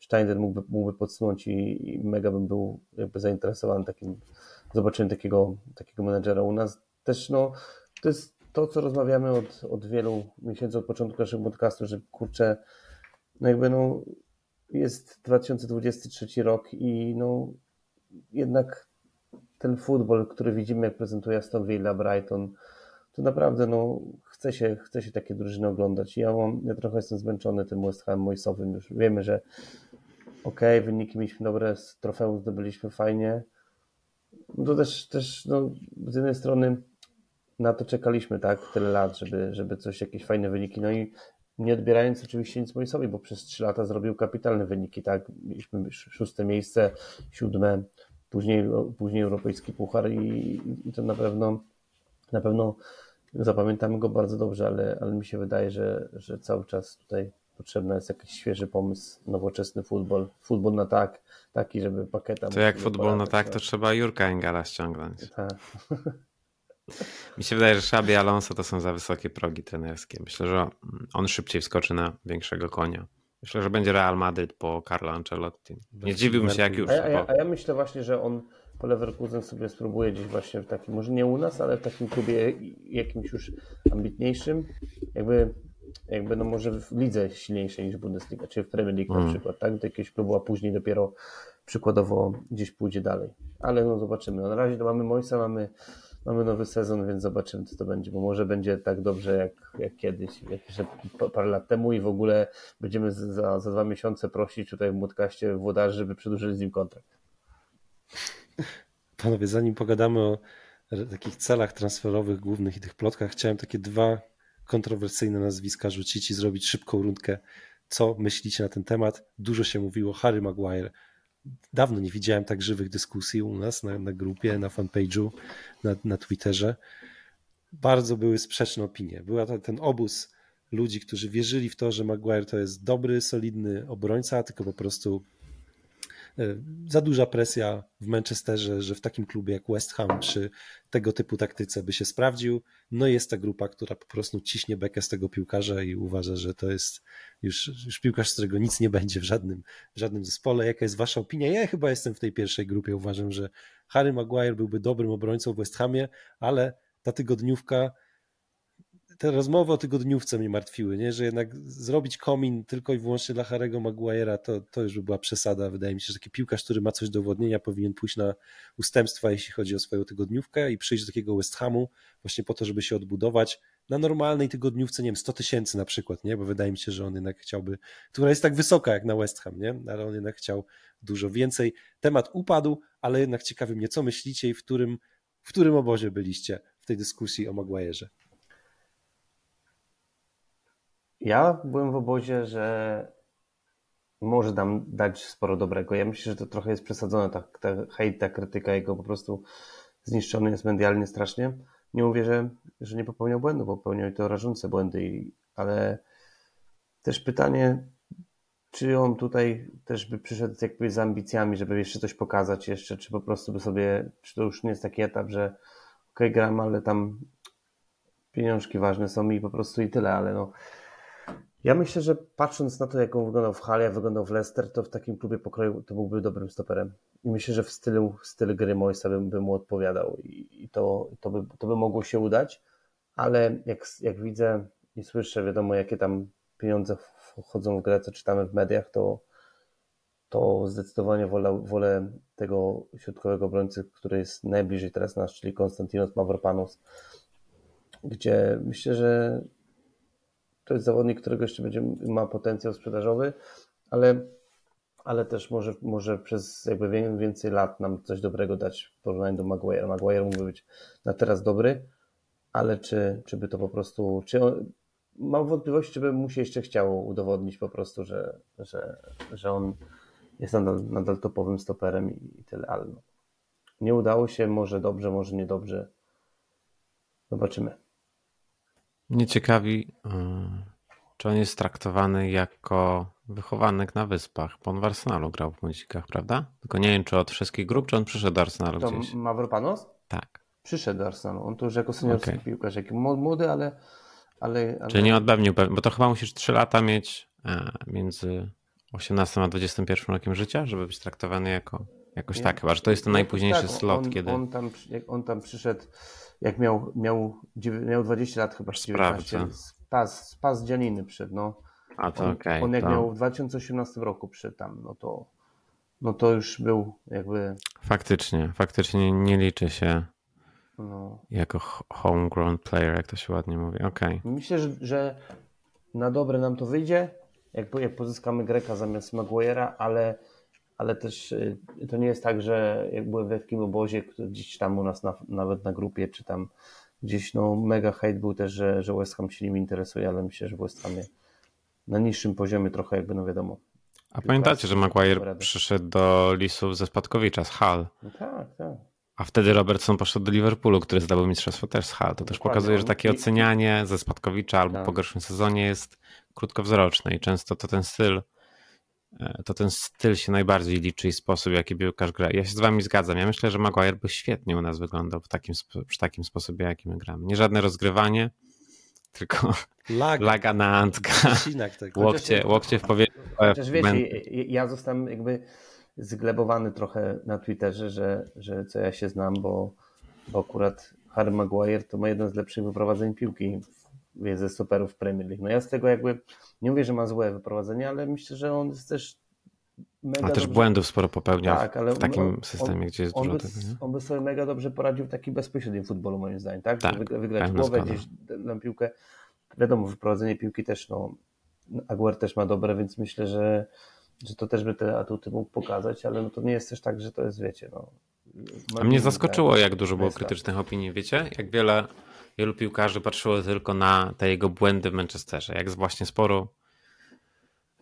Steiner mógłby, mógłby podsunąć i, i mega bym był jakby zainteresowany takim, zobaczeniem takiego, takiego menedżera u nas. Też no, to jest to, co rozmawiamy od, od wielu miesięcy, od początku naszego podcastu, że kurczę, no jakby no jest 2023 rok i no jednak ten futbol, który widzimy, jak prezentuje Aston Villa, Brighton, to naprawdę no, chce, się, chce się takie drużyny oglądać. Ja, mam, ja trochę jestem zmęczony tym West Ham Moisowym. Już wiemy, że okej, okay, wyniki mieliśmy dobre, z trofeum zdobyliśmy fajnie. No to też, też no, z jednej strony na to czekaliśmy, tak, tyle lat, żeby, żeby coś, jakieś fajne wyniki. No i nie odbierając oczywiście nic Moisowi, bo przez trzy lata zrobił kapitalne wyniki, tak. Mieliśmy szóste miejsce, siódme, później, później europejski puchar i, i to na pewno na pewno zapamiętamy go bardzo dobrze, ale, ale mi się wydaje, że, że cały czas tutaj potrzebny jest jakiś świeży pomysł, nowoczesny futbol, futbol na tak, taki, żeby paketa... To jak futbol na tak, to trzeba Jurka Engala ściągnąć. Tak. Mi się wydaje, że Szabi Alonso to są za wysokie progi trenerskie. Myślę, że on szybciej wskoczy na większego konia. Myślę, że będzie Real Madrid po Carlo Ancelotti. Nie dziwiłbym się, jak już. A ja, a ja, a ja myślę właśnie, że on po Leverkusen sobie spróbuje gdzieś właśnie w takim, może nie u nas, ale w takim klubie jakimś już ambitniejszym, jakby, jakby no może w lidze silniejszej niż Bundesliga, czy w Premier League mm. na przykład, tak? Do jakiegoś klubu, a później dopiero przykładowo gdzieś pójdzie dalej. Ale no zobaczymy. No, na razie to mamy Moisa, mamy, mamy nowy sezon, więc zobaczymy co to będzie, bo może będzie tak dobrze jak, jak kiedyś, jak jeszcze parę lat temu i w ogóle będziemy za, za dwa miesiące prosić tutaj w Młodkaście włodarzy, żeby przedłużyli z nim kontrakt. Panowie, zanim pogadamy o takich celach transferowych głównych i tych plotkach, chciałem takie dwa kontrowersyjne nazwiska rzucić i zrobić szybką rundkę. Co myślicie na ten temat? Dużo się mówiło Harry Maguire. Dawno nie widziałem tak żywych dyskusji u nas na, na grupie, na fanpage'u, na, na Twitterze. Bardzo były sprzeczne opinie. Była to, ten obóz ludzi, którzy wierzyli w to, że Maguire to jest dobry, solidny obrońca, tylko po prostu za duża presja w Manchesterze, że w takim klubie jak West Ham przy tego typu taktyce by się sprawdził. No jest ta grupa, która po prostu ciśnie bekę z tego piłkarza i uważa, że to jest już, już piłkarz, z którego nic nie będzie w żadnym, w żadnym zespole. Jaka jest wasza opinia? Ja chyba jestem w tej pierwszej grupie. Uważam, że Harry Maguire byłby dobrym obrońcą w West Hamie, ale ta tygodniówka te rozmowy o tygodniówce mnie martwiły, nie? że jednak zrobić komin tylko i wyłącznie dla Harego Maguire'a to, to już by była przesada. Wydaje mi się, że taki piłkarz, który ma coś do udowodnienia powinien pójść na ustępstwa, jeśli chodzi o swoją tygodniówkę i przyjść do takiego West Hamu właśnie po to, żeby się odbudować na normalnej tygodniówce, nie wiem, 100 tysięcy na przykład, nie? bo wydaje mi się, że on jednak chciałby, która jest tak wysoka jak na West Ham, nie? ale on jednak chciał dużo więcej. Temat upadł, ale jednak ciekawi mnie, co myślicie i w którym, w którym obozie byliście w tej dyskusji o Maguire'ze. Ja byłem w obozie, że może nam dać sporo dobrego. Ja myślę, że to trochę jest przesadzone, ta, ta hejt, ta krytyka jego po prostu zniszczony jest medialnie strasznie. Nie mówię, że, że nie popełniał błędu, popełniał i to rażące błędy, ale też pytanie, czy on tutaj też by przyszedł jakby z ambicjami, żeby jeszcze coś pokazać jeszcze, czy po prostu by sobie, czy to już nie jest taki etap, że okej, okay, gram, ale tam pieniążki ważne są i po prostu i tyle, ale no ja myślę, że patrząc na to, jak on wyglądał w Halle, jak wyglądał w Leicester, to w takim klubie pokroju to byłby dobrym stoperem. I myślę, że w stylu, w stylu gry Moisa bym, bym mu odpowiadał i, i to, to, by, to by mogło się udać, ale jak, jak widzę i słyszę, wiadomo, jakie tam pieniądze wchodzą w grę, co czytamy w mediach, to, to zdecydowanie wolę, wolę tego środkowego obrońcy, który jest najbliżej teraz nas, czyli Konstantinos Mavropanos, gdzie myślę, że to jest zawodnik, którego jeszcze będzie, ma potencjał sprzedażowy, ale, ale też może, może przez jakby więcej lat nam coś dobrego dać w porównaniu do Maguire. Maguire mógłby być na teraz dobry, ale czy, czy by to po prostu, czy on, mam wątpliwości, czy by mu się jeszcze chciało udowodnić po prostu, że, że, że on jest nadal, nadal topowym stoperem i, i tyle, ale no. nie udało się, może dobrze, może niedobrze. Zobaczymy. Mnie ciekawi, y, czy on jest traktowany jako wychowanek na wyspach, bo on w Arsenalu grał w Muzikach, prawda? Tylko nie wiem, czy od wszystkich grup, czy on przyszedł do Arsenalu to gdzieś. Mavropanos? Tak. Przyszedł do Arsenalu. On to już jako seniorski okay. piłkarz, jak młody, ale, ale, ale... Czyli nie odbębnił, bo to chyba musisz 3 lata mieć e, między 18 a 21 rokiem życia, żeby być traktowany jako jakoś nie, tak, chyba, że to jest ten najpóźniejszy tak, slot, on, kiedy... On tam, on tam przyszedł jak miał, miał, miał 20 lat chyba, 19, spas, spas Dzianiny przed, no. A to okej. Okay, on jak to... miał w 2018 roku przed tam, no to, no to już był jakby... Faktycznie, faktycznie nie liczy się no. jako homegrown player, jak to się ładnie mówi, okej. Okay. Myślę, że, że na dobre nam to wyjdzie, jak, jak pozyskamy Greka zamiast Maguire'a, ale ale też y, to nie jest tak, że jak byłem we takim obozie, gdzieś tam u nas na, nawet na grupie, czy tam gdzieś no mega hate był też, że, że West Ham się nim interesuje, ale myślę, że West Hamie na niższym poziomie trochę jakby no wiadomo. A pamiętacie, że Maguire przyszedł do Lisów ze Spadkowicza, z Hull? No tak, tak. A wtedy Robertson poszedł do Liverpoolu, który zdobył mistrzostwo też z Hull. To też pokazuje, że takie ocenianie ze Spadkowicza albo tak. po gorszym sezonie jest krótkowzroczne i często to ten styl to ten styl się najbardziej liczy i sposób, w jaki piłkarz gra. Ja się z wami zgadzam. Ja myślę, że Maguire by świetnie u nas wyglądał w takim, przy takim sposobie, jaki my gramy. Nie żadne rozgrywanie, tylko laga, laga na Antka, łokcie, łokcie w powietrzu. Chociaż wiecie, ja zostałem jakby zglebowany trochę na Twitterze, że, że co ja się znam, bo, bo akurat Harry Maguire to ma jeden z lepszych wyprowadzeń piłki ze superów Premier League. No ja z tego jakby nie mówię, że ma złe wyprowadzenie, ale myślę, że on jest też mega A też dobrze... błędów sporo popełniał tak, w takim on, systemie, gdzie jest on dużo by, tego. Nie? On by sobie mega dobrze poradził w takim bezpośrednim futbolu moim zdaniem, tak? tak wygrać głowę, gdzieś na piłkę. Wiadomo, wyprowadzenie piłki też, no Aguer też ma dobre, więc myślę, że, że to też by te atuty mógł pokazać, ale no to nie jest też tak, że to jest, wiecie, no... A mnie zaskoczyło, jak dużo było krytycznych opinii, wiecie? Jak wiele, wielu piłkarzy patrzyło tylko na te jego błędy w Manchesterze, jak właśnie sporo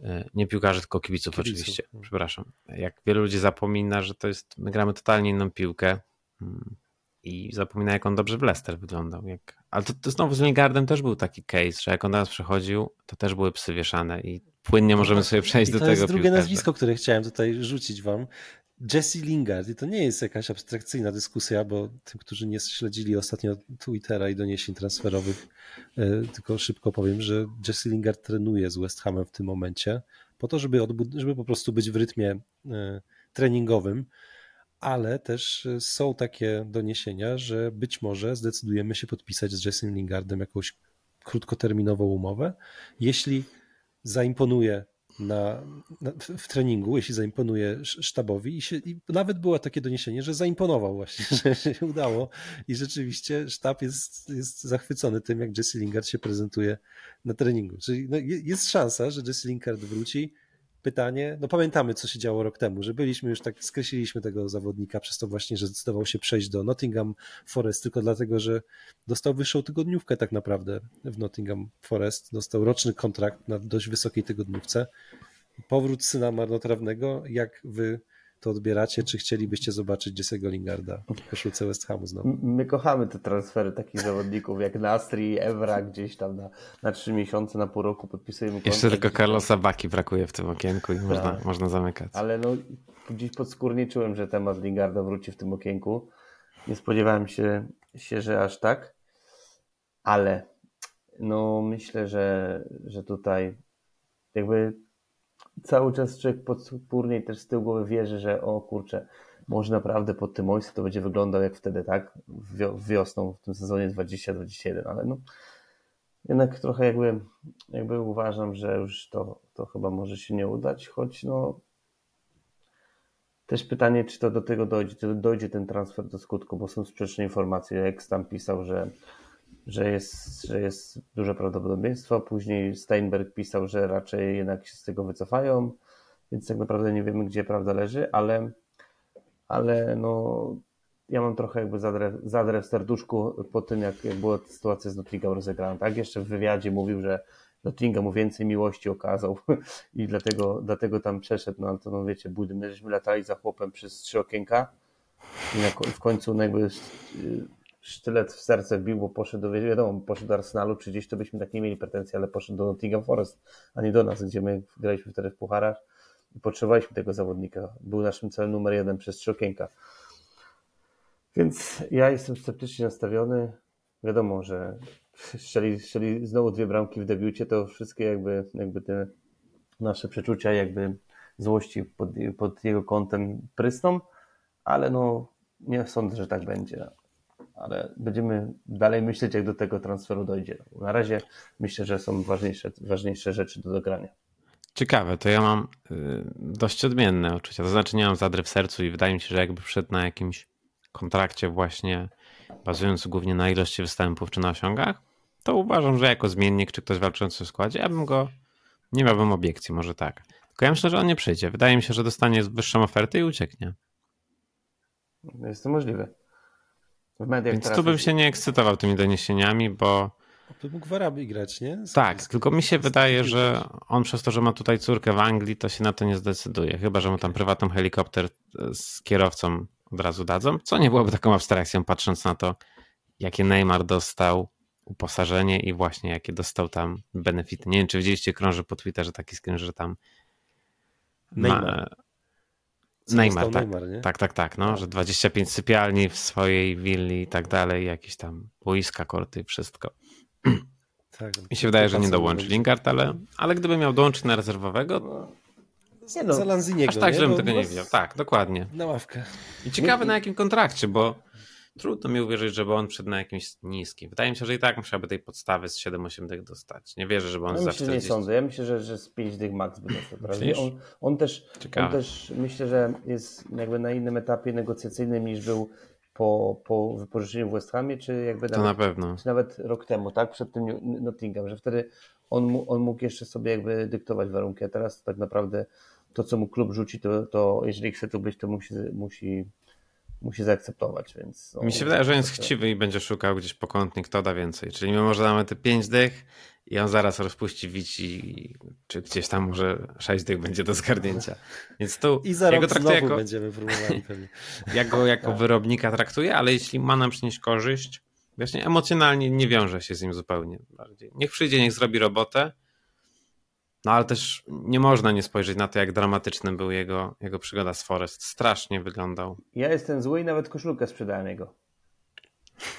e, nie piłkarzy, tylko kibiców, kibiców, oczywiście, no. przepraszam. Jak wielu ludzi zapomina, że to jest, my gramy totalnie inną piłkę hmm, i zapomina, jak on dobrze w Leicester wyglądał. Jak... Ale to, to znowu z Lingardem też był taki case, że jak on do nas przychodził, to też były psy wieszane i płynnie możemy sobie przejść I do tego. To jest drugie piłkarza. nazwisko, które chciałem tutaj rzucić wam. Jesse Lingard. I to nie jest jakaś abstrakcyjna dyskusja, bo tym, którzy nie śledzili ostatnio Twittera i doniesień transferowych, e, tylko szybko powiem, że Jesse Lingard trenuje z West Hamem w tym momencie po to, żeby, żeby po prostu być w rytmie e, treningowym ale też e, są takie doniesienia, że być może zdecydujemy się podpisać z Jessim Lingardem jakąś krótkoterminową umowę. Jeśli zaimponuje na, na, w treningu, jeśli zaimponuje sztabowi. I, się, i, nawet było takie doniesienie, że zaimponował właśnie, że się udało. I rzeczywiście sztab jest, jest zachwycony tym, jak Jesse Lingard się prezentuje na treningu. Czyli no, jest szansa, że Jesse Lingard wróci, pytanie, no pamiętamy, co się działo rok temu, że byliśmy już tak, skreśliliśmy tego zawodnika przez to właśnie, że zdecydował się przejść do Nottingham Forest tylko dlatego, że dostał wyższą tygodniówkę tak naprawdę w Nottingham Forest, dostał roczny kontrakt na dość wysokiej tygodniówce. Powrót syna marnotrawnego, jak wy to odbieracie, czy chcielibyście zobaczyć Jesse'ego Lingarda w koszulce West Hamu znowu? My kochamy te transfery takich zawodników jak Nastri, Evra gdzieś tam na, na trzy miesiące, na pół roku podpisujemy kontrakt. Jeszcze tylko Carlosa Baki brakuje w tym okienku i tak. można, można zamykać. Ale no gdzieś podskórnie czułem, że temat Lingarda wróci w tym okienku. Nie spodziewałem się, się że aż tak, ale no myślę, że, że tutaj jakby cały czas człowiek podskórnie też z tyłu głowy wierzy, że o kurczę, może naprawdę pod tym ojcem to będzie wyglądał jak wtedy, tak? Wiosną w tym sezonie 2021, ale no jednak trochę jakby, jakby uważam, że już to, to chyba może się nie udać, choć no też pytanie, czy to do tego dojdzie, czy dojdzie ten transfer do skutku, bo są sprzeczne informacje, jak tam pisał, że że jest, że jest duże prawdopodobieństwo. Później Steinberg pisał, że raczej jednak się z tego wycofają, więc tak naprawdę nie wiemy, gdzie prawda leży, ale, ale no, ja mam trochę jakby zadrę, zadrę w serduszku po tym, jak, jak była sytuacja z Nottingham rozegrana. Tak? Jeszcze w wywiadzie mówił, że Nottingham mu więcej miłości okazał i dlatego, dlatego tam przeszedł. No ale to no wiecie, budy, my żeśmy latali za chłopem przez trzy okienka i na, w końcu no, jakby sztylet w serce wbił, bo poszedł, wiadomo, poszedł do Arsenalu, czy gdzieś to byśmy tak nie mieli pretensji, ale poszedł do Nottingham Forest, a nie do nas, gdzie my graliśmy wtedy w pucharach i potrzebowaliśmy tego zawodnika. Był naszym celem numer jeden przez trzy okienka. Więc ja jestem sceptycznie nastawiony. Wiadomo, że strzeli znowu dwie bramki w debiucie, to wszystkie jakby, jakby te nasze przeczucia jakby złości pod, pod jego kątem prysną, ale no nie sądzę, że tak będzie ale będziemy dalej myśleć, jak do tego transferu dojdzie. Na razie myślę, że są ważniejsze, ważniejsze rzeczy do dogrania. Ciekawe, to ja mam y, dość odmienne uczucia. To znaczy, nie mam zadry w sercu i wydaje mi się, że jakby wszedł na jakimś kontrakcie, właśnie bazując głównie na ilości występów czy na osiągach, to uważam, że jako zmiennik czy ktoś walczący w składzie, ja bym go nie miałbym obiekcji, może tak. Tylko ja myślę, że on nie przyjdzie. Wydaje mi się, że dostanie wyższą ofertę i ucieknie. Jest to możliwe w mediach. Więc tu bym się nie ekscytował tymi doniesieniami, bo To mógł w Arabii grać, nie? Z tak, tylko mi się wydaje, że on przez to, że ma tutaj córkę w Anglii, to się na to nie zdecyduje. Chyba, że mu tam prywatny helikopter e, z kierowcą od razu dadzą, co nie byłoby taką abstrakcją, patrząc na to, jakie Neymar dostał uposażenie i właśnie jakie dostał tam benefity. Nie wiem, czy widzieliście, krąży po Twitterze taki screen, że tam Neymar. Ma... Neymar, tak, Neymar, tak, tak, tak, no, że 25 sypialni w swojej willi i tak dalej, jakieś tam boiska, korty, wszystko. Tak, Mi się wydaje, że nie dołączy Lingard, ale, ale gdyby miał dołączyć na rezerwowego, nie no, za Lanziniego, aż tak, żebym tego nie widział. Tak, dokładnie. Na ławkę. I ciekawe na jakim kontrakcie, bo trudno mi uwierzyć, żeby on przed na jakimś niskim. Wydaje mi się, że i tak musiałby tej podstawy z 7-8 dych dostać. Nie wierzę, żeby on ja za myślę, 40... nie sądzę. Ja myślę, że, że z 5 dych max by dostał. On, on, też, on też myślę, że jest jakby na innym etapie negocjacyjnym niż był po, po wypożyczeniu w West Hamie, czy jakby to nawet, na pewno. Czy nawet rok temu, tak? Przed tym Nottingham, że wtedy on, on mógł jeszcze sobie jakby dyktować warunki, a teraz tak naprawdę to, co mu klub rzuci, to, to jeżeli chce tu być, to musi, musi musi zaakceptować, więc... Mi się wydaje, że on jest chciwy i będzie szukał gdzieś pokątnik, kto da więcej. Czyli my może damy te 5 dych i on zaraz rozpuści wici, czy gdzieś tam może 6 dych będzie do zgarnięcia. Więc tu I za ja rok znowu jako, będziemy próbowali pewnie. Ja go jako tak. wyrobnika traktuję, ale jeśli ma nam przynieść korzyść, właśnie emocjonalnie nie wiąże się z nim zupełnie bardziej. Niech przyjdzie, niech zrobi robotę, no ale też nie można nie spojrzeć na to, jak dramatyczny był jego, jego przygoda z Forest. Strasznie wyglądał. Ja jestem zły i nawet koszulkę sprzedałem jego.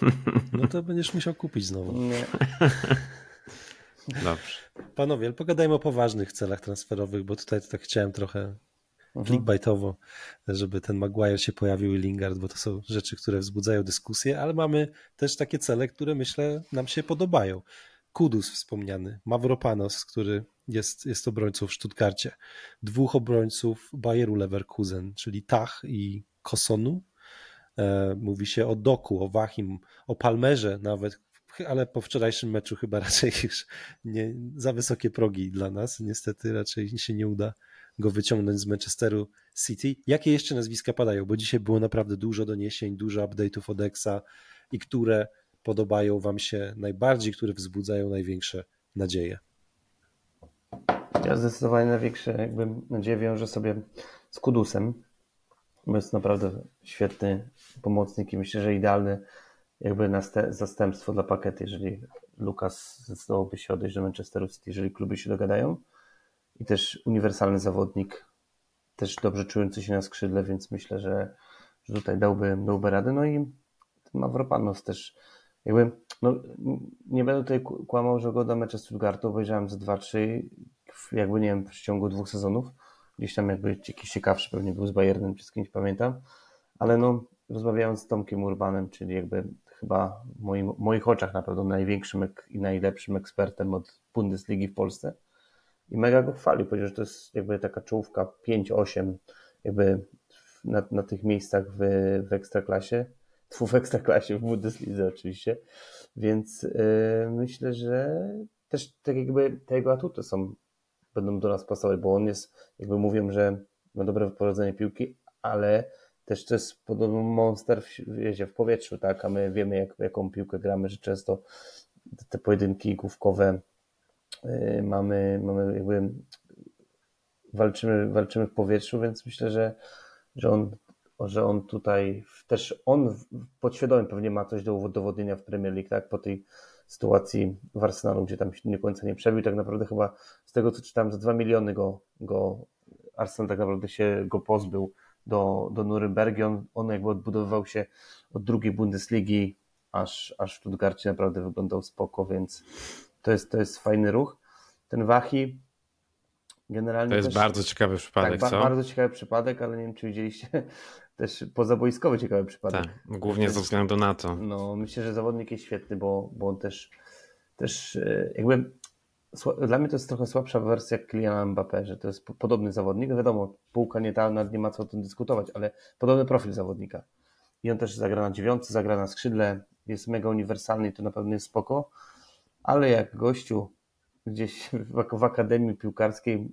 No to będziesz musiał kupić znowu. Nie. Dobrze. Panowie, pogadajmy o poważnych celach transferowych, bo tutaj tak chciałem trochę mhm. clickbaitowo, żeby ten Maguire się pojawił i Lingard, bo to są rzeczy, które wzbudzają dyskusję, ale mamy też takie cele, które myślę nam się podobają. Kudus wspomniany, Mavropanos, który jest, jest obrońcą w Stuttgarcie. Dwóch obrońców Bayeru Leverkusen, czyli Tach i Kosonu. E, mówi się o Doku, o Wachim, o Palmerze nawet, ale po wczorajszym meczu chyba raczej już nie, za wysokie progi dla nas. Niestety raczej się nie uda go wyciągnąć z Manchesteru City. Jakie jeszcze nazwiska padają? Bo dzisiaj było naprawdę dużo doniesień, dużo update'ów od Exa i które podobają Wam się najbardziej, które wzbudzają największe nadzieje? Ja zdecydowanie największe jakby nadzieję wiążę sobie z Kudusem, bo jest naprawdę świetny pomocnik i myślę, że idealny jakby zastępstwo dla pakety, jeżeli Lukas zdecydowałby się odejść do Manchesteru City, jeżeli kluby się dogadają. I też uniwersalny zawodnik, też dobrze czujący się na skrzydle, więc myślę, że, że tutaj dałby, dałby radę. No i Mavropanos też jakby, no, nie będę tutaj kłamał, że go do meczu Stuttgartu obejrzałem ze 2-3, jakby nie wiem, w ciągu dwóch sezonów. Gdzieś tam jakby jakiś ciekawszy pewnie był z Bayernem, czy z kimś pamiętam. Ale no, rozmawiając z Tomkiem Urbanem, czyli jakby chyba w moim, moich oczach na pewno największym i najlepszym ekspertem od Bundesligi w Polsce. I mega go chwalił, powiedział, że to jest jakby taka czołówka 5-8 jakby na, na tych miejscach w, w Ekstraklasie w ekstraklasie, w Bundeslidze oczywiście, więc yy, myślę, że też tak jakby te jego atuty są, będą do nas pasować, bo on jest, jakby mówią, że ma dobre wyprowadzenie piłki, ale też to jest podobno monster w, wiecie, w powietrzu, tak, a my wiemy jak, jaką piłkę gramy, że często te pojedynki główkowe yy, mamy, mamy jakby walczymy, walczymy w powietrzu, więc myślę, że, że on że on tutaj też on podświadomie pewnie ma coś do udowodnienia w Premier League, tak? Po tej sytuacji w Arsenalu, gdzie tam się nie końca nie przebił, tak naprawdę chyba z tego co czytałem, za 2 miliony go, go Arsenal tak naprawdę się go pozbył do, do Nurembergi. On, on jakby odbudowywał się od drugiej Bundesligi, aż, aż w Stuttgarcie naprawdę wyglądał spoko, więc to jest, to jest fajny ruch. Ten Wahi generalnie. To jest też, bardzo ciekawy przypadek, tak, co? Bardzo ciekawy przypadek, ale nie wiem, czy widzieliście też pozaboiskowy ciekawy przypadek. Tak, głównie ze względu na to. No, myślę, że zawodnik jest świetny, bo, bo on też, też e, jakby dla mnie to jest trochę słabsza wersja Kyliana Mbappé, że to jest podobny zawodnik. No wiadomo, półka nie ta, nie ma co o tym dyskutować, ale podobny profil zawodnika. I on też zagra na dziewiątce, zagra na skrzydle, jest mega uniwersalny i to na pewno jest spoko, ale jak gościu gdzieś w, w akademii piłkarskiej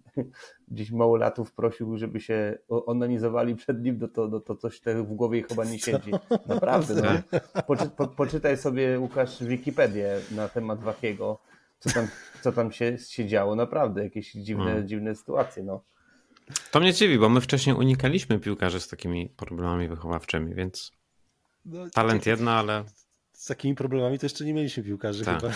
gdzieś małolatów prosił, żeby się onanizowali przed nim, no to, no to coś te w głowie chyba nie siedzi. Naprawdę. No. Poczy, po, poczytaj sobie, Łukasz, Wikipedię na temat Wachiego, co tam, co tam się, się działo. Naprawdę, jakieś dziwne, hmm. dziwne sytuacje. No. To mnie dziwi, bo my wcześniej unikaliśmy piłkarzy z takimi problemami wychowawczymi, więc no, talent jedno, ale z takimi problemami to jeszcze nie mieliśmy piłkarzy tak. chyba.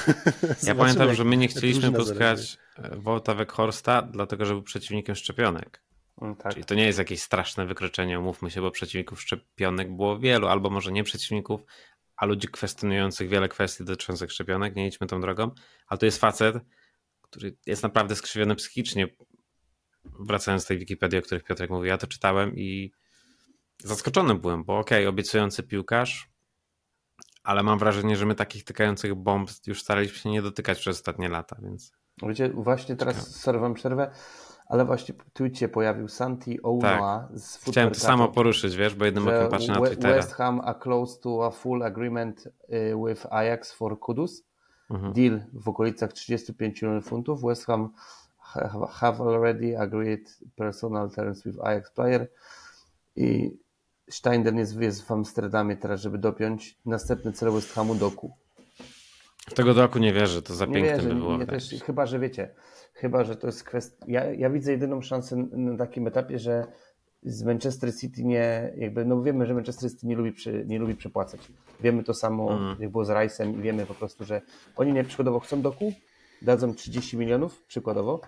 Ja pamiętam, że my nie chcieliśmy poskać Wolta Weghorsta, dlatego że był przeciwnikiem szczepionek. Mm, tak. Czyli to nie jest jakieś straszne wykroczenie, umówmy się, bo przeciwników szczepionek było wielu, albo może nie przeciwników, a ludzi kwestionujących wiele kwestii dotyczących szczepionek, nie idźmy tą drogą, ale to jest facet, który jest naprawdę skrzywiony psychicznie. Wracając do tej Wikipedii, o których Piotrek mówił, ja to czytałem i zaskoczony byłem, bo okej, okay, obiecujący piłkarz, ale mam wrażenie, że my takich tykających bomb już staraliśmy się nie dotykać przez ostatnie lata, więc... Wiecie, właśnie teraz, sorry wam przerwę, ale właśnie w Twitcie pojawił Santi Ouma tak. z Chciałem to samo poruszyć, wiesz, bo jednym okiem patrzę na Twittera. West Ham are close to a full agreement y, with Ajax for Kudus. Mhm. Deal w okolicach 35 milionów funtów. West Ham have already agreed personal terms with Ajax player i Steiner jest, jest w Amsterdamie teraz, żeby dopiąć następny cel West Hamu doku. W tego doku nie wierzę, to za nie piękne wierzę, by było. Nie też, chyba, że wiecie, chyba, że to jest kwestia. Ja, ja widzę jedyną szansę na takim etapie, że z Manchester City nie, jakby, no wiemy, że Manchester City nie lubi, przy, nie lubi przepłacać. Wiemy to samo, mm. jak było z Rice'em i wiemy po prostu, że oni nie przykładowo chcą doku, dadzą 30 milionów, przykładowo,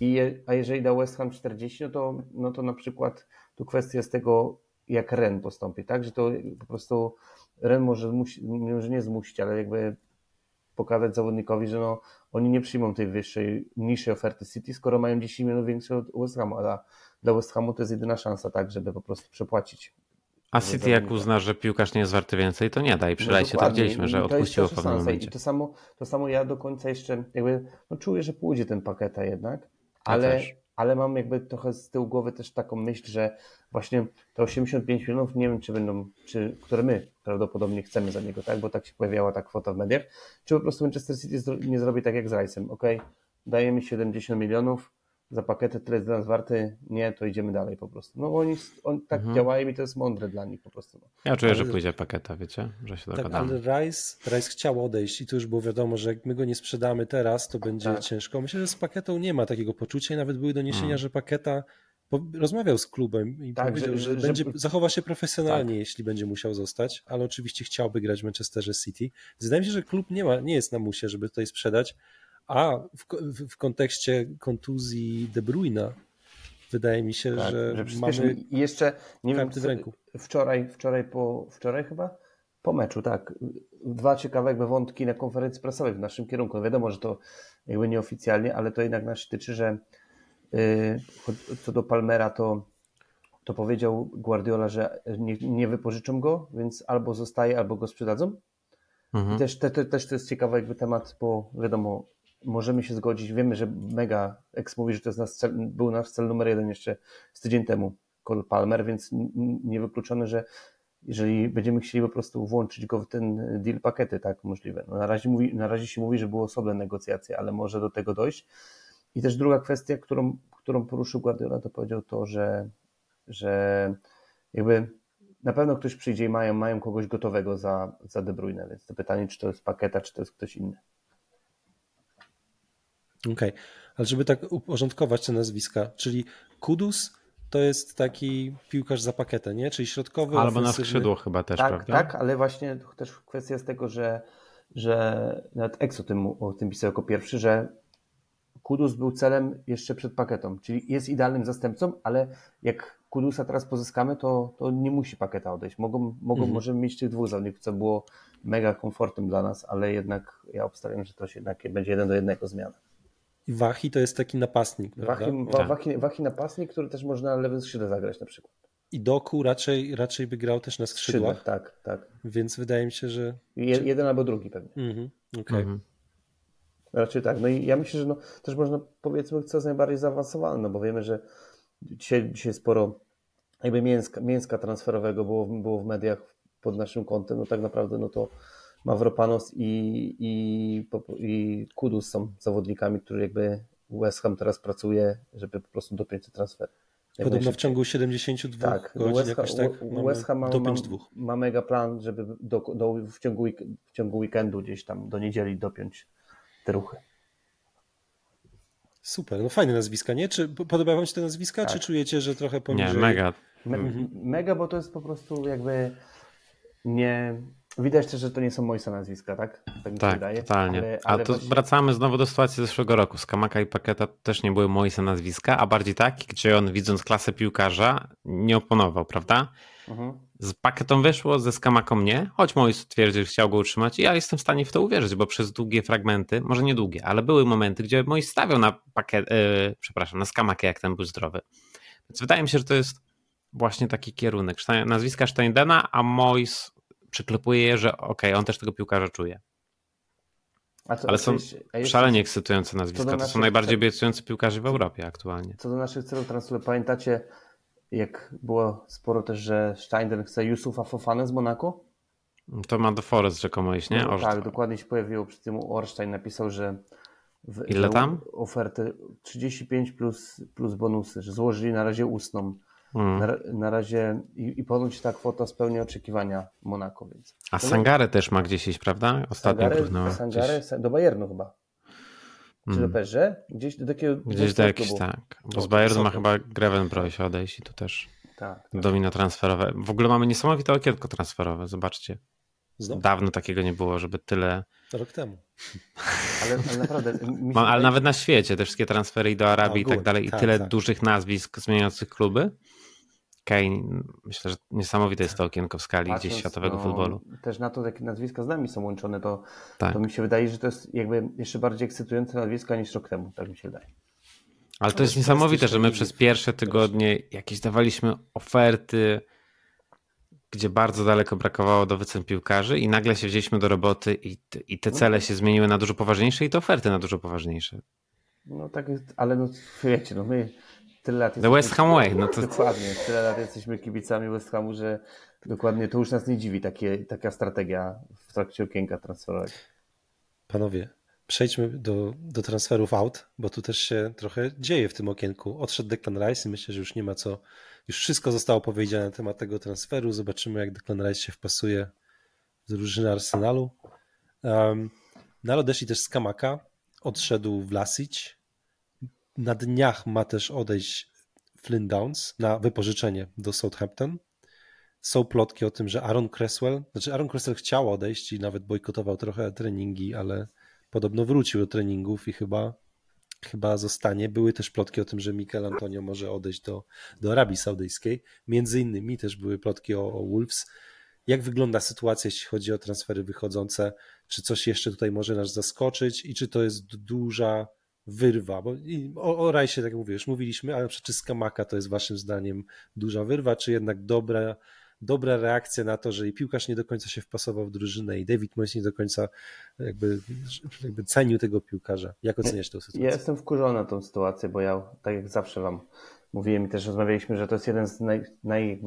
i je, a jeżeli da West Ham 40, no to, no to na przykład tu kwestia z tego, jak Ren postąpi, tak? Że to po prostu Ren może, musi, może nie zmusić, ale jakby pokazać zawodnikowi, że no, oni nie przyjmą tej wyższej, niższej oferty City, skoro mają 10 milionów większe od West Hamu, a dla, dla West Hamu to jest jedyna szansa, tak, żeby po prostu przepłacić. A City jak uzna, że piłkarz nie jest warty więcej, to nie da i no, tak widzieliśmy, że odpuściło w pewnym momencie. I to samo, to samo ja do końca jeszcze jakby, no czuję, że pójdzie ten paketa jednak, ale, ja ale mam jakby trochę z tyłu głowy też taką myśl, że właśnie te 85 milionów, nie wiem czy będą, czy, które my prawdopodobnie chcemy za niego, tak, bo tak się pojawiała ta kwota w mediach, czy po prostu Manchester City nie zrobi tak jak z Rice'em, ok, dajemy 70 milionów, za pakiety, tyle jest dla nas warty, nie, to idziemy dalej po prostu. No oni, oni tak mhm. działają i to jest mądre dla nich po prostu. No. Ja czuję, ale, że pójdzie pakieta, wiecie, że się tak, ale Rice, Rice chciał odejść i to już było wiadomo, że jak my go nie sprzedamy teraz, to będzie tak. ciężko. Myślę, że z pakietą nie ma takiego poczucia i nawet były doniesienia, mhm. że pakieta rozmawiał z klubem i tak, powiedział, że, że, że będzie, zachowa się profesjonalnie, tak. jeśli będzie musiał zostać, ale oczywiście chciałby grać w Manchesterze City. Wydaje mi się, że klub nie, ma, nie jest na musie, żeby tutaj sprzedać, a w, w, w kontekście kontuzji De Bruyna wydaje mi się, tak, że, że mamy jeszcze nie wiem, w ręku. Wczoraj, wczoraj, po, wczoraj chyba po meczu, tak. Dwa ciekawe jakby wątki na konferencji prasowej w naszym kierunku. No wiadomo, że to jakby nieoficjalnie, ale to jednak nas tyczy, że yy, co do Palmera, to, to powiedział Guardiola, że nie, nie wypożyczą go, więc albo zostaje, albo go sprzedadzą. Mhm. I też, te, te, też to jest ciekawy jakby temat, bo wiadomo, możemy się zgodzić. Wiemy, że Mega X mówi, że to jest nasz cel, był nasz cel numer jeden jeszcze z tydzień temu, Cole Palmer, więc niewykluczone, że jeżeli będziemy chcieli po prostu włączyć go w ten deal pakety, tak możliwe. No na, razie mówi, na razie się mówi, że były osobne negocjacje, ale może do tego dojść. I też druga kwestia, którą, którą poruszył Guardiola, to powiedział to, że, że jakby na pewno ktoś przyjdzie i mają, mają kogoś gotowego za, za De Bruyne, więc to pytanie, czy to jest paketa, czy to jest ktoś inny. Okej, okay. ale żeby tak uporządkować te nazwiska, czyli Kudus to jest taki piłkarz za pakietę, nie? Czyli środkowy. Albo ofensywny. na skrzydło chyba też, tak, prawda? Tak, ale właśnie też kwestia z tego, że, że nawet Ex o tym, o tym pisał jako pierwszy, że Kudus był celem jeszcze przed pakietą, czyli jest idealnym zastępcą, ale jak Kudusa teraz pozyskamy, to, to nie musi pakieta odejść. Mogą, mogą, mhm. Możemy mieć tych dwóch zawodników, co było mega komfortem dla nas, ale jednak ja obstawiam, że to się jednak będzie jeden do jednego zmiana. I Wachi to jest taki napastnik. Wachi, tak. Wachi, napastnik, który też można na lewym skrzydle zagrać na przykład. I Doku raczej, raczej by grał też na skrzydłach. Skrzydle, tak, tak. Więc wydaje mi się, że. Je, jeden albo drugi pewnie. Mhm, okay. mhm. Raczej tak. No i ja myślę, że no, też można powiedzmy coraz najbardziej zaawansowane, no bo wiemy, że dzisiaj, dzisiaj sporo jakby mięska, mięska transferowego było, było w mediach pod naszym kątem, no tak naprawdę no to Mavropanos i, i, i Kudus są zawodnikami, którzy jakby West Ham teraz pracuje, żeby po prostu dopiąć te transfery. Podobno w ciągu 72 tak, godzin West, jakoś tak West Ham ma, ma, ma, mega plan, żeby do, do, w, ciągu, w ciągu weekendu gdzieś tam do niedzieli dopiąć te ruchy. Super, no fajne nazwiska, nie? Czy podobają wam się te nazwiska, tak. czy czujecie, że trochę poniżej? Nie, mega. Me, mhm. Mega, bo to jest po prostu jakby nie... Widać też, że to nie są moje nazwiska, tak? Tak, tak wydaje. totalnie. Ale, ale A to właśnie... wracamy znowu do sytuacji z zeszłego roku. Z Kamaka i Paketa też nie były moje nazwiska, a bardziej taki, gdzie on widząc klasę piłkarza nie oponował, prawda? Mhm. Z Paketą wyszło, ze Skamaką nie, choć Mois twierdził, że chciał go utrzymać i ja jestem w stanie w to uwierzyć, bo przez długie fragmenty, może nie długie, ale były momenty, gdzie Mois stawiał na pakiet, yy, przepraszam, na Skamakę, jak ten był zdrowy. Więc wydaje mi się, że to jest właśnie taki kierunek. Nazwiska Steindena, a Mois przyklepuje je, że okej, okay, on też tego piłkarza czuje. Co, Ale są szalenie ekscytujące nazwiska. To naszych, są najbardziej obiecujący piłkarze w Europie aktualnie. Co do naszych celów transferu, pamiętacie, jak było sporo też, że Steiner chce Yusufa Fofana z Monaco? To ma do Forest rzekomo iść, nie? No, tak, dokładnie się pojawiło przy tym Orstein napisał, że w, Ile tam? Ofertę 35 plus, plus bonusy, że złożyli na razie ustną. Mm. Na, na, razie i, i ponoć ta kwota spełnia oczekiwania Monako. Więc. A Sangare też ma gdzieś iść, prawda? Ostatnio Sangare, Sangare gdzieś... do Bayernu chyba. Czy mm. do PSG? Gdzieś do takiego. Gdzieś do jakiś, tak. Bo z Bayernu ma chyba Grevenbroich się odejść i tu też tak, tak. domino transferowe. W ogóle mamy niesamowite okienko transferowe, zobaczcie. Znowu? Dawno takiego nie było, żeby tyle. Rok temu. Ale, ale naprawdę. Mam, ale nawet na świecie, te wszystkie transfery i do Arabii i tak dalej, i tak, tyle tak. dużych nazwisk zmieniających kluby. Kane, myślę, że niesamowite jest to okienko w skali Patrząc, gdzieś światowego no, futbolu. Też na to, jakie nazwiska z nami są łączone, to, tak. to mi się wydaje, że to jest jakby jeszcze bardziej ekscytujące nazwiska niż rok temu, tak mi się wydaje. Ale to, to jest niesamowite, że my przez pierwsze tygodnie jakieś dawaliśmy oferty, gdzie bardzo daleko brakowało do wycen piłkarzy i nagle się wzięliśmy do roboty i, i te no cele się zmieniły na dużo poważniejsze i te oferty na dużo poważniejsze. No tak, ale no wiecie, no my tyle lat The West Ham Way. No to... Dokładnie, tyle lat jesteśmy kibicami West Hamu, że dokładnie to już nas nie dziwi takie, taka strategia w trakcie okienka transferowego. Panowie, przejdźmy do, do transferów out, bo tu też się trochę dzieje w tym okienku. Odszedł Declan Rice i myślę, że już nie ma co, już wszystko zostało powiedziane na temat tego transferu. Zobaczymy, jak Declan Rice się wpasuje w drużynę Arsenalu. Um, no ale odeszli też z Kamaka, odszedł Vlasic, na dniach ma też odejść Flynn Downs na wypożyczenie do Southampton. Są plotki o tym, że Aaron Cresswell, znaczy Aaron Cresswell chciał odejść i nawet bojkotował trochę treningi, ale podobno wrócił do treningów i chyba, chyba zostanie. Były też plotki o tym, że Mikel Antonio może odejść do, do Arabii Saudyjskiej. Między innymi też były plotki o, o Wolves. Jak wygląda sytuacja, jeśli chodzi o transfery wychodzące? Czy coś jeszcze tutaj może nas zaskoczyć i czy to jest duża wyrwa, bo o, o Rajsie, tak jak mówisz, mówiliśmy, ale czy Skamaka to jest waszym zdaniem duża wyrwa, czy jednak dobra, dobra reakcja na to, że i piłkarz nie do końca się wpasował w drużynę i David Moyes nie do końca jakby, jakby cenił tego piłkarza. Jak oceniasz tę sytuację? Ja jestem wkurzony na tą sytuację, bo ja tak jak zawsze wam mówiłem i też rozmawialiśmy, że to jest jeden z naj, naj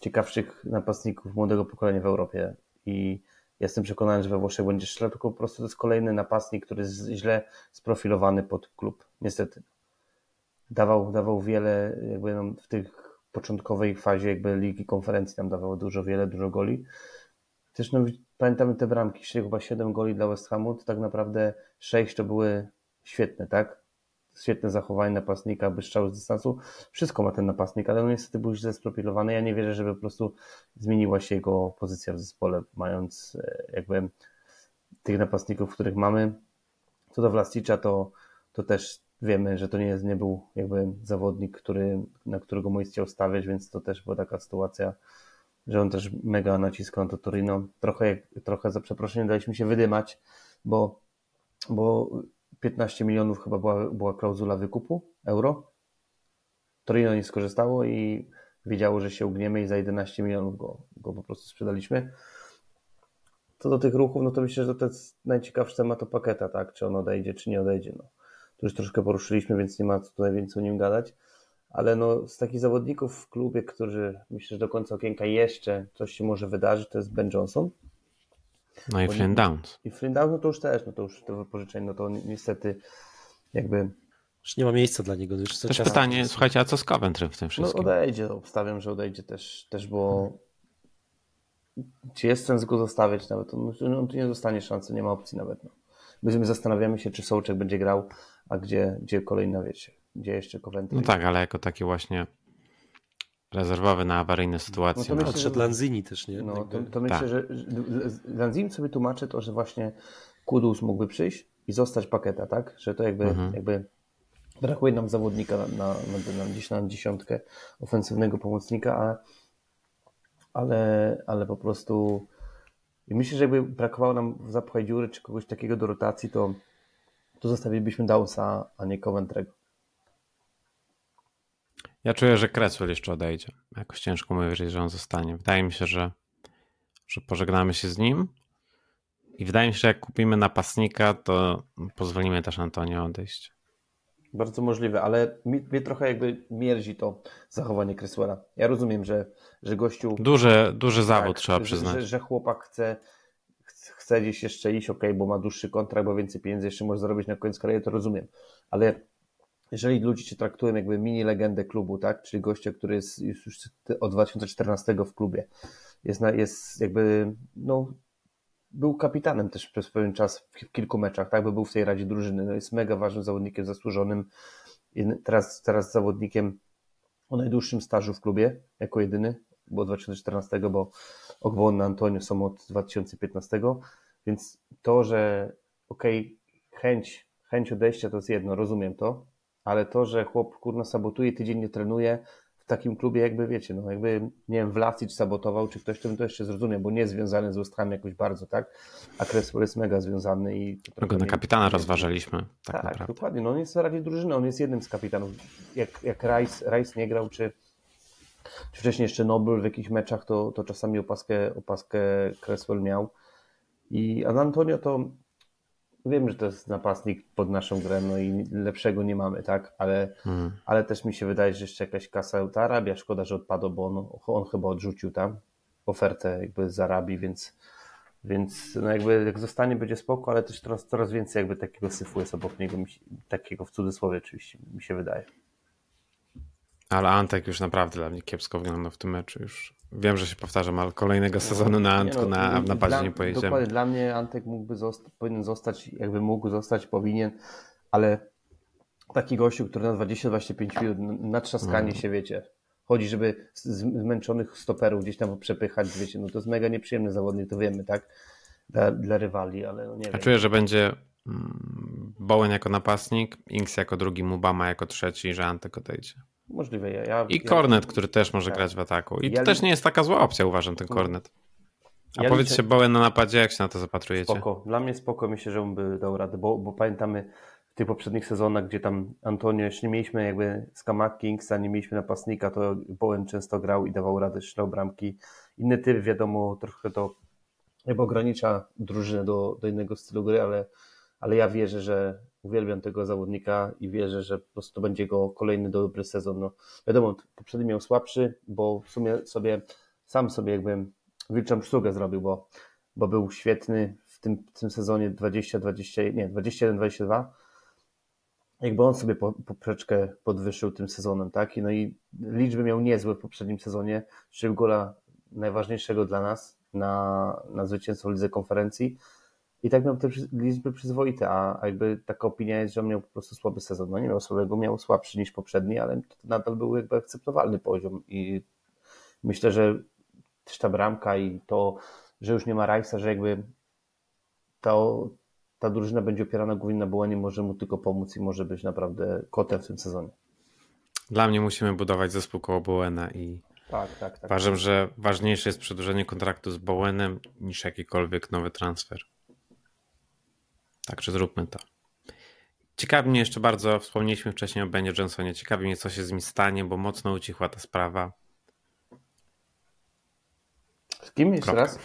ciekawszych napastników młodego pokolenia w Europie i Jestem przekonany, że we Włoszech będzie strzelał, tylko po prostu to jest kolejny napastnik, który jest źle sprofilowany pod klub. Niestety. Dawał, dawał wiele, jakby w tych początkowej fazie jakby Ligi Konferencji nam dawało dużo, wiele, dużo goli. Też no, pamiętamy te bramki, chyba 7 goli dla West Hamu, to tak naprawdę 6 to były świetne, tak? Świetne zachowanie napastnika, strzały z dystansu. Wszystko ma ten napastnik, ale on niestety był źle sprofilowany. Ja nie wierzę, żeby po prostu zmieniła się jego pozycja w zespole, mając e, jakby tych napastników, których mamy. Co do Wlasicza, to, to też wiemy, że to nie, jest, nie był jakby zawodnik, który, na którego Mois chciał stawiać, więc to też była taka sytuacja, że on też mega naciskał na to Torino. Trochę, trochę za przeproszeniem daliśmy się wydymać, bo, bo 15 milionów chyba była, była klauzula wykupu euro. Torino nie skorzystało i wiedziało, że się ugniemy i za 11 milionów go, go po prostu sprzedaliśmy. Co do tych ruchów, no to myślę, że to jest najciekawszy temat to paketa, tak? Czy on odejdzie, czy nie odejdzie. No. Tu już troszkę poruszyliśmy, więc nie ma co tutaj więcej o nim gadać. Ale no, z takich zawodników w klubie, którzy myślę, że do końca okienka jeszcze coś się może wydarzyć, to jest Ben Johnson. No i Flynn Downs. I Flynn Downs, no to już też, no to już to wypożyczenie, no to niestety jakby... Już nie ma miejsca dla niego. Już też pytanie, jest... słuchajcie, a co z Coventry w tym no wszystkim? No odejdzie, obstawiam, że odejdzie też, też bo czy jest sens go zostawiać nawet? On, on tu nie dostanie szansy, nie ma opcji nawet. No. My zastanawiamy się, czy Sołczek będzie grał, a gdzie, gdzie kolejna, wiecie, gdzie jeszcze Coventry. No tak, ale jako taki właśnie rezerwowy na awaryjne sytuacje. No to myślę, Odszedł Lanzini też, nie? No, to, to myślę, tak. że Lanzini sobie tłumaczy to, że właśnie Kudus mógłby przyjść i zostać paketa, tak? Że to jakby, mhm. jakby brakuje nam zawodnika na, na, na, na, gdzieś na dziesiątkę ofensywnego pomocnika, a, ale, ale po prostu i myślę, że jakby brakowało nam w zapchaj dziury czy kogoś takiego do rotacji, to, to zostawilibyśmy Dawsa, a nie Coventry'ego. Ja czuję, że Cresswell jeszcze odejdzie. Jakoś ciężko mu wierzyć, że on zostanie. Wydaje mi się, że, że pożegnamy się z nim i wydaje mi się, że jak kupimy napastnika, to pozwolimy też Antonio odejść. Bardzo możliwe, ale mnie trochę jakby mierzi to zachowanie Cresswella. Ja rozumiem, że, że gościu... Duży, duży zawód tak, trzeba przyznać. Że, że chłopak chce, chce gdzieś jeszcze iść, ok, bo ma dłuższy kontrakt, bo więcej pieniędzy jeszcze może zarobić na koniec kariery, to rozumiem. Ale jeżeli ludzie cię traktują jakby mini legendę klubu, tak, czyli gościa, który jest już od 2014 w klubie, jest, na, jest jakby, no, był kapitanem też przez pewien czas w kilku meczach, tak, bo był w tej radzie drużyny, no, jest mega ważnym zawodnikiem, zasłużonym, teraz, teraz zawodnikiem o najdłuższym stażu w klubie, jako jedyny, bo 2014, bo Ogbon na Antonio są od 2015, więc to, że okej, okay, chęć, chęć odejścia to jest jedno, rozumiem to, ale to, że chłop kurno sabotuje, tydzień nie trenuje w takim klubie, jakby wiecie, no jakby, nie wiem, Vlasic sabotował, czy ktoś to bym to jeszcze zrozumiał, bo nie jest związany z West jakoś bardzo, tak? A Creswell jest mega związany i... go na kapitana nie, rozważaliśmy, tak, tak dokładnie, no on jest Radzie Drużyny, on jest jednym z kapitanów. Jak, jak Rice, Rice nie grał, czy, czy wcześniej jeszcze Nobel w jakichś meczach, to, to czasami opaskę, opaskę Creswell miał. I Antonio to wiem, że to jest napastnik pod naszą grę, no i lepszego nie mamy, tak? Ale, hmm. ale też mi się wydaje, że jeszcze jakaś kasa Eutarabia, szkoda, że odpadł, bo on, on chyba odrzucił tam ofertę jakby z Arabii, więc, więc no jakby jak zostanie będzie spoko, ale też coraz, coraz więcej jakby takiego syfu jest obok niego, takiego w cudzysłowie oczywiście, mi się wydaje. Ale Antek już naprawdę dla mnie kiepsko wygląda w tym meczu. Już wiem, że się powtarzam, ale kolejnego sezonu na Antku no, na, na padzie nie pojedziemy. Dokładnie, dla mnie Antek mógłby zosta powinien zostać, jakby mógł zostać, powinien, ale taki gościu, który na 20-25 minut na trzaskanie no. się, wiecie, chodzi, żeby zmęczonych stoperów gdzieś tam przepychać, wiecie, no to jest mega nieprzyjemny zawodnik, to wiemy, tak? Dla, dla rywali, ale no nie ja wiem. czuję, że będzie mm, Bowen jako napastnik, Inks jako drugi, Mubama jako trzeci, że Antek odejdzie. Możliwe. Ja, ja, I Kornet, ja, który też może tak. grać w ataku. I to też nie jest taka zła opcja, uważam, ten Kornet. A ja powiedzcie, liczę... Bowen na napadzie, jak się na to zapatrujecie? Spoko. Dla mnie spoko, myślę, że on by dał radę, bo, bo pamiętamy w tych poprzednich sezonach, gdzie tam Antonio, jeśli nie mieliśmy jakby Skamak Kingsa, nie mieliśmy napastnika, to Bowen często grał i dawał radę, strzelał bramki. Inny typ, wiadomo, trochę to jakby ogranicza drużynę do, do innego stylu gry, ale, ale ja wierzę, że, uwielbiam tego zawodnika i wierzę, że po prostu będzie go kolejny dobry sezon. No, wiadomo, poprzedni miał słabszy, bo w sumie sobie sam sobie jakby wilczą sztukę zrobił, bo, bo był świetny w tym, w tym sezonie 20-20, nie, 21-22. Jakby on sobie poprzeczkę podwyższył tym sezonem, tak? I no i liczby miał niezłe w poprzednim sezonie, strzelił gola najważniejszego dla nas na, na zwycięstwo Lidze Konferencji i tak miał te liczby przyzwoite, a jakby taka opinia jest, że on miał po prostu słaby sezon. No nie miał słabego, miał słabszy niż poprzedni, ale to nadal był jakby akceptowalny poziom i myślę, że też ta bramka i to, że już nie ma Rajsa, że jakby to, ta drużyna będzie opierana głównie na Bołanie, może mu tylko pomóc i może być naprawdę kotem w tym sezonie. Dla mnie musimy budować zespół koło Bowena i tak, tak, tak. uważam, że ważniejsze jest przedłużenie kontraktu z Bowenem niż jakikolwiek nowy transfer. Także zróbmy to. Ciekawi mnie jeszcze bardzo, wspomnieliśmy wcześniej o Benie Johnsonie, ciekawi mnie co się z nim stanie, bo mocno ucichła ta sprawa. Z kim jeszcze raz?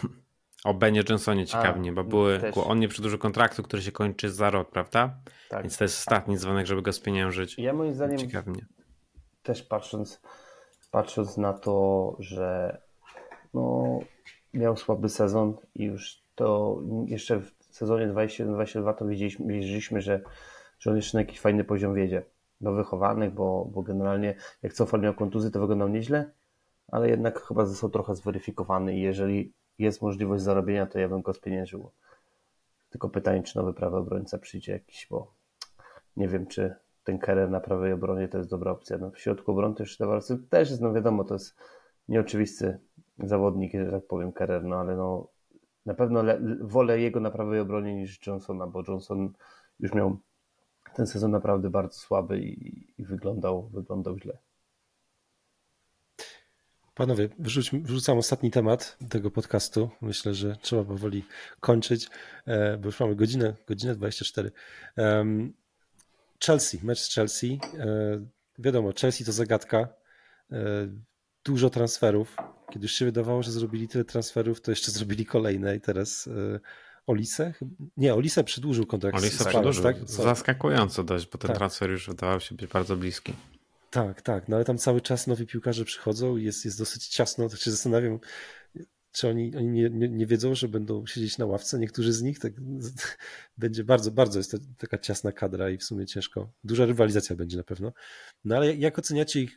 O Benie Johnsonie ciekawi mnie, bo były, on nie przedłużył kontraktu, który się kończy za rok, prawda? Tak. Więc to jest ostatni dzwonek, żeby go spieniężyć. Ja moim zdaniem ciekawi mnie. też patrząc, patrząc na to, że no, miał słaby sezon i już to jeszcze w sezonie 21-22 to widzieliśmy że, że on jeszcze na jakiś fajny poziom wiedzie do wychowanych, bo, bo generalnie jak cofal miał kontuzję, to wyglądał nieźle, ale jednak chyba został trochę zweryfikowany i jeżeli jest możliwość zarobienia, to ja bym go spieniężył. Tylko pytanie, czy nowy prawy obrońca przyjdzie jakiś, bo nie wiem, czy ten Kerer na prawej obronie to jest dobra opcja. No, w środku obrony też też jest, no wiadomo, to jest nieoczywisty zawodnik, że tak powiem, Kerer, no ale no na pewno le, wolę jego na prawej obronie niż Johnsona, bo Johnson już miał ten sezon naprawdę bardzo słaby i, i wyglądał, wyglądał źle. Panowie, wrzuć, wrzucam ostatni temat tego podcastu. Myślę, że trzeba powoli kończyć, e, bo już mamy godzinę, godzinę 24. Chelsea, mecz z Chelsea. E, wiadomo, Chelsea to zagadka. E, dużo transferów. Kiedy już się wydawało, że zrobili tyle transferów, to jeszcze zrobili kolejne i teraz Olise? Nie, Olise przedłużył kontrakt. Olise przedłużył, tak? Zaskakująco dość, bo ten tak. transfer już wydawał się być bardzo bliski. Tak, tak, no ale tam cały czas nowi piłkarze przychodzą i jest, jest dosyć ciasno, tak się zastanawiam, czy oni, oni nie, nie, nie, wiedzą, że będą siedzieć na ławce. Niektórzy z nich tak, będzie bardzo, bardzo jest to taka ciasna kadra i w sumie ciężko. Duża rywalizacja będzie na pewno. No ale jak oceniacie ich,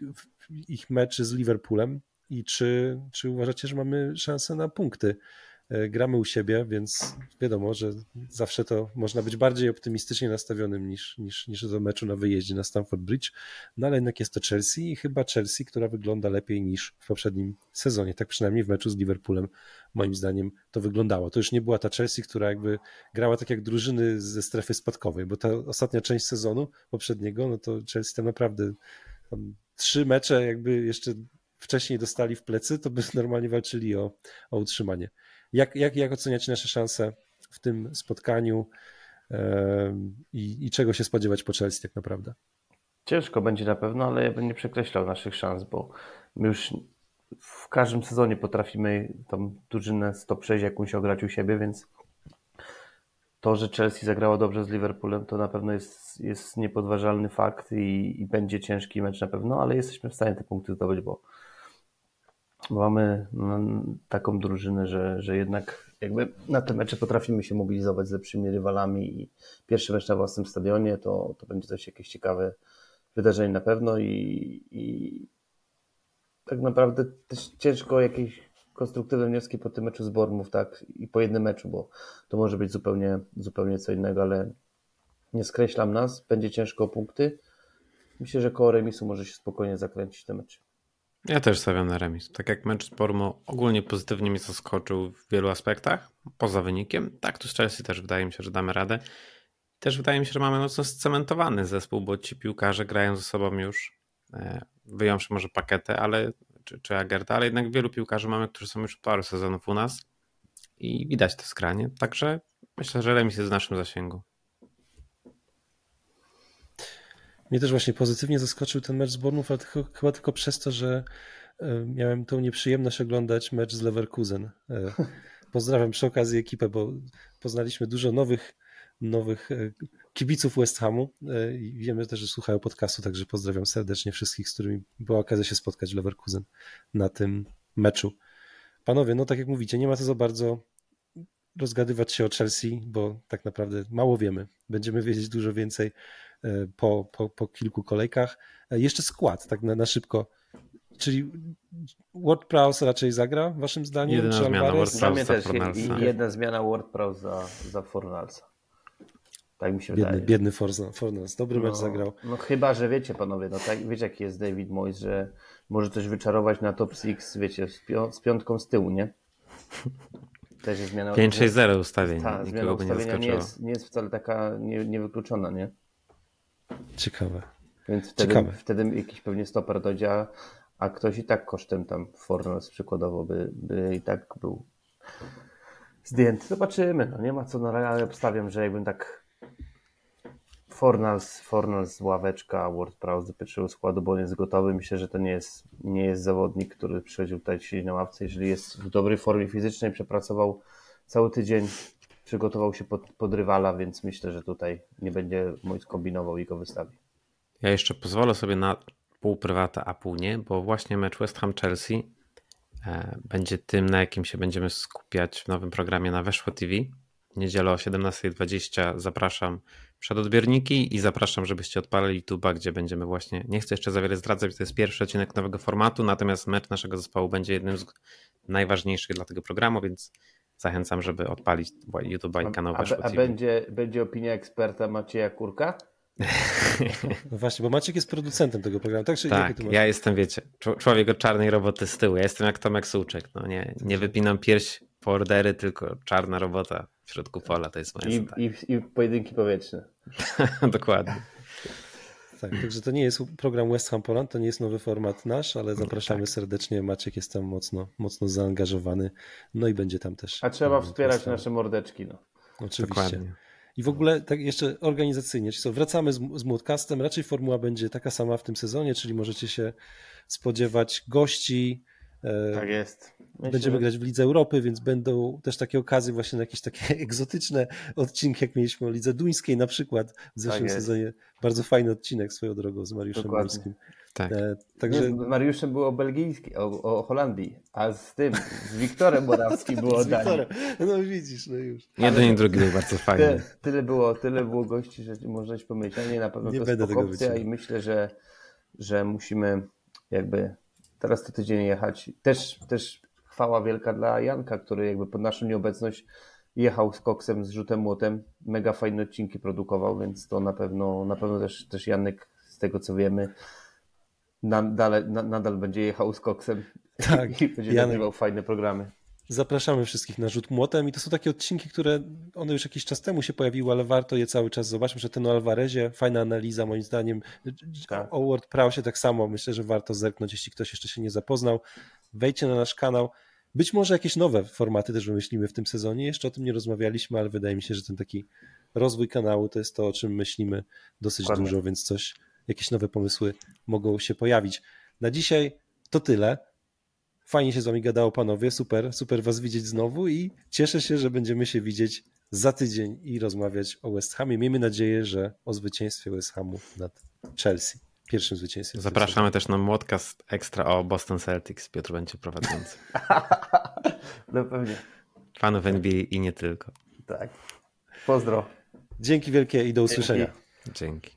ich mecz z Liverpoolem i czy, czy uważacie, że mamy szansę na punkty? E, gramy u siebie, więc wiadomo, że zawsze to można być bardziej optymistycznie nastawionym niż, niż, niż do meczu na wyjeździe na Stamford Bridge, no ale jednak jest to Chelsea i chyba Chelsea, która wygląda lepiej niż w poprzednim sezonie, tak przynajmniej w meczu z Liverpoolem moim zdaniem to wyglądało. To już nie była ta Chelsea, która jakby grała tak jak drużyny ze strefy spadkowej, bo ta ostatnia część sezonu poprzedniego, no to Chelsea tam naprawdę tam trzy mecze jakby jeszcze wcześniej dostali w plecy, to by normalnie walczyli o, o utrzymanie. Jak, jak, jak oceniacie nasze szanse w tym spotkaniu i, i czego się spodziewać po Chelsea tak naprawdę? Ciężko będzie na pewno, ale ja bym nie przekreślał naszych szans, bo my już w każdym sezonie potrafimy tą drużynę stop 6 jakąś ograć u siebie, więc to, że Chelsea zagrała dobrze z Liverpoolem, to na pewno jest, jest niepodważalny fakt i, i będzie ciężki mecz na pewno, ale jesteśmy w stanie te punkty zdobyć, bo mamy no, taką drużynę, że, że jednak jakby na te mecze potrafimy się mobilizować z lepszymi rywalami i pierwszy mecz na własnym stadionie to, to będzie coś jakieś ciekawe wydarzenie na pewno i, i tak naprawdę też ciężko jakieś konstruktywne wnioski po tym meczu z Bormów, tak, i po jednym meczu, bo to może być zupełnie, zupełnie co innego, ale nie skreślam nas, będzie ciężko o punkty. Myślę, że koło remisu może się spokojnie zakręcić ten mecz. Ja też stawiam na remis. Tak jak mecz z ogólnie pozytywnie mnie zaskoczył w wielu aspektach, poza wynikiem. Tak, tu z Chelsea też wydaje mi się, że damy radę. Też wydaje mi się, że mamy mocno scementowany zespół, bo ci piłkarze grają ze sobą już, e, wyjąwszy może paketę, ale, czy, czy Agerta, ale jednak wielu piłkarzy mamy, którzy są już od paru sezonów u nas i widać to skranie. Także myślę, że remis jest w naszym zasięgu. Mnie też właśnie pozytywnie zaskoczył ten mecz z Bornów, ale tylko, chyba tylko przez to, że e, miałem tą nieprzyjemność oglądać mecz z Leverkusen. E, pozdrawiam przy okazji ekipę, bo poznaliśmy dużo nowych, nowych e, kibiców West Hamu i wiemy też, że słuchają podcastu, także pozdrawiam serdecznie wszystkich, z którymi była okazja się spotkać w Leverkusen na tym meczu. Panowie, no tak jak mówicie, nie ma to za bardzo rozgadywać się o Chelsea, bo tak naprawdę mało wiemy. Będziemy wiedzieć dużo więcej po, po, po kilku kolejkach. E, jeszcze skład, tak na, na szybko. Czyli WordPress raczej zagra, waszym zdaniem? Jedna czy zmiana WordPress też i jedna zmiana WordPress za, za Fornalsa. Tak mi się biedny, wydaje. Biedny Fornals. Dobry no, mecz zagrał. No chyba, że wiecie panowie, no tak, wiecie jaki jest David Moyes, że może coś wyczarować na top 6, wiecie, z, pią z piątką z tyłu, nie? Też jest zmiana... 5-6-0 ustawień. Ta, zmiana ustawienia nie, nie, jest, nie jest wcale taka nie, niewykluczona, nie? Ciekawe. Więc wtedy, Ciekawe. wtedy jakiś pewnie stoper dojdzie, a, a ktoś i tak kosztem tam Fornals przykładowo by, by i tak był zdjęty. Zobaczymy, no nie ma co na razie, ale obstawiam, że jakbym tak Fornals, Fornals z ławeczka, WordPress do pierwszego składu, bo on jest gotowy. Myślę, że to nie jest, nie jest zawodnik, który przychodził tutaj siedzieć na ławce. Jeżeli jest w dobrej formie fizycznej, przepracował cały tydzień, przygotował się pod, pod rywala, więc myślę, że tutaj nie będzie mój skombinował i go wystawi. Ja jeszcze pozwolę sobie na pół prywata, a pół nie, bo właśnie mecz West Ham-Chelsea e, będzie tym, na jakim się będziemy skupiać w nowym programie na Weszło TV. Niedzielę o 17.20 zapraszam przed odbiorniki i zapraszam, żebyście odpalili YouTube'a, gdzie będziemy właśnie, nie chcę jeszcze za wiele zdradzać, to jest pierwszy odcinek nowego formatu, natomiast mecz naszego zespołu będzie jednym z najważniejszych dla tego programu, więc zachęcam, żeby odpalić YouTube'a i kanał a, a, a będzie, będzie opinia eksperta Macieja Kurka? No właśnie, bo Maciek jest producentem tego programu, tak? Czy tak, ja jestem, wiecie, człowiek od czarnej roboty z tyłu. Ja jestem jak Tomek Suczek. No nie, nie wypinam pierś po ordery, tylko czarna robota w środku pola. To jest moja I, i, I pojedynki powietrzne. Dokładnie. Tak, także to nie jest program West Ham Poland, to nie jest nowy format nasz, ale zapraszamy tak. serdecznie. Maciek jest tam mocno, mocno zaangażowany, no i będzie tam też. A trzeba wspierać nasze mordeczki. No. Oczywiście. Dokładnie. I w ogóle tak jeszcze organizacyjnie, czyli co, wracamy z, z Moodcastem, raczej formuła będzie taka sama w tym sezonie, czyli możecie się spodziewać gości. E, tak jest. Myślę, Będziemy grać w Lidze Europy, więc będą też takie okazje właśnie na jakieś takie egzotyczne odcinki, jak mieliśmy o Lidze Duńskiej na przykład w zeszłym tak sezonie. Bardzo fajny odcinek swoją drogą z Mariuszem Górskim. Tak. E, także... Nie, z Mariuszem było belgijski, o, o, Holandii, a z tym, z Wiktorem Morawskim było o Danii. No widzisz, no już. Jeden i drugi był bardzo fajny. Tyle, tyle, było, tyle było gości, że możesz pomyśleć, nie na pewno nie to będę jest opcja i myślę, że, że musimy jakby teraz to tydzień jechać. Też, też chwała wielka dla Janka, który jakby pod naszą nieobecność jechał z koksem, z rzutem młotem, mega fajne odcinki produkował, więc to na pewno, na pewno też, też Janek, z tego co wiemy, nadal, nadal będzie jechał z koksem tak, i będzie Janek. nagrywał fajne programy. Zapraszamy wszystkich na rzut młotem i to są takie odcinki, które one już jakiś czas temu się pojawiły, ale warto je cały czas zobaczyć, że ten o Alvarezie, fajna analiza moim zdaniem, tak. o Word Prowsie tak samo, myślę, że warto zerknąć, jeśli ktoś jeszcze się nie zapoznał. Wejdźcie na nasz kanał, być może jakieś nowe formaty też wymyślimy w tym sezonie. Jeszcze o tym nie rozmawialiśmy, ale wydaje mi się, że ten taki rozwój kanału to jest to, o czym myślimy dosyć dużo, więc coś, jakieś nowe pomysły mogą się pojawić. Na dzisiaj to tyle. Fajnie się z wami gadało, panowie. Super, super was widzieć znowu i cieszę się, że będziemy się widzieć za tydzień i rozmawiać o West Hamie. Miejmy nadzieję, że o zwycięstwie West Hamu nad Chelsea pierwszym zwycięstwie. Zapraszamy też na podcast ekstra o Boston Celtics. Piotr będzie prowadzący. no pewnie. Fanów NBA i nie tylko. Tak. Pozdro. Dzięki wielkie i do usłyszenia. Dzięki. Dzięki.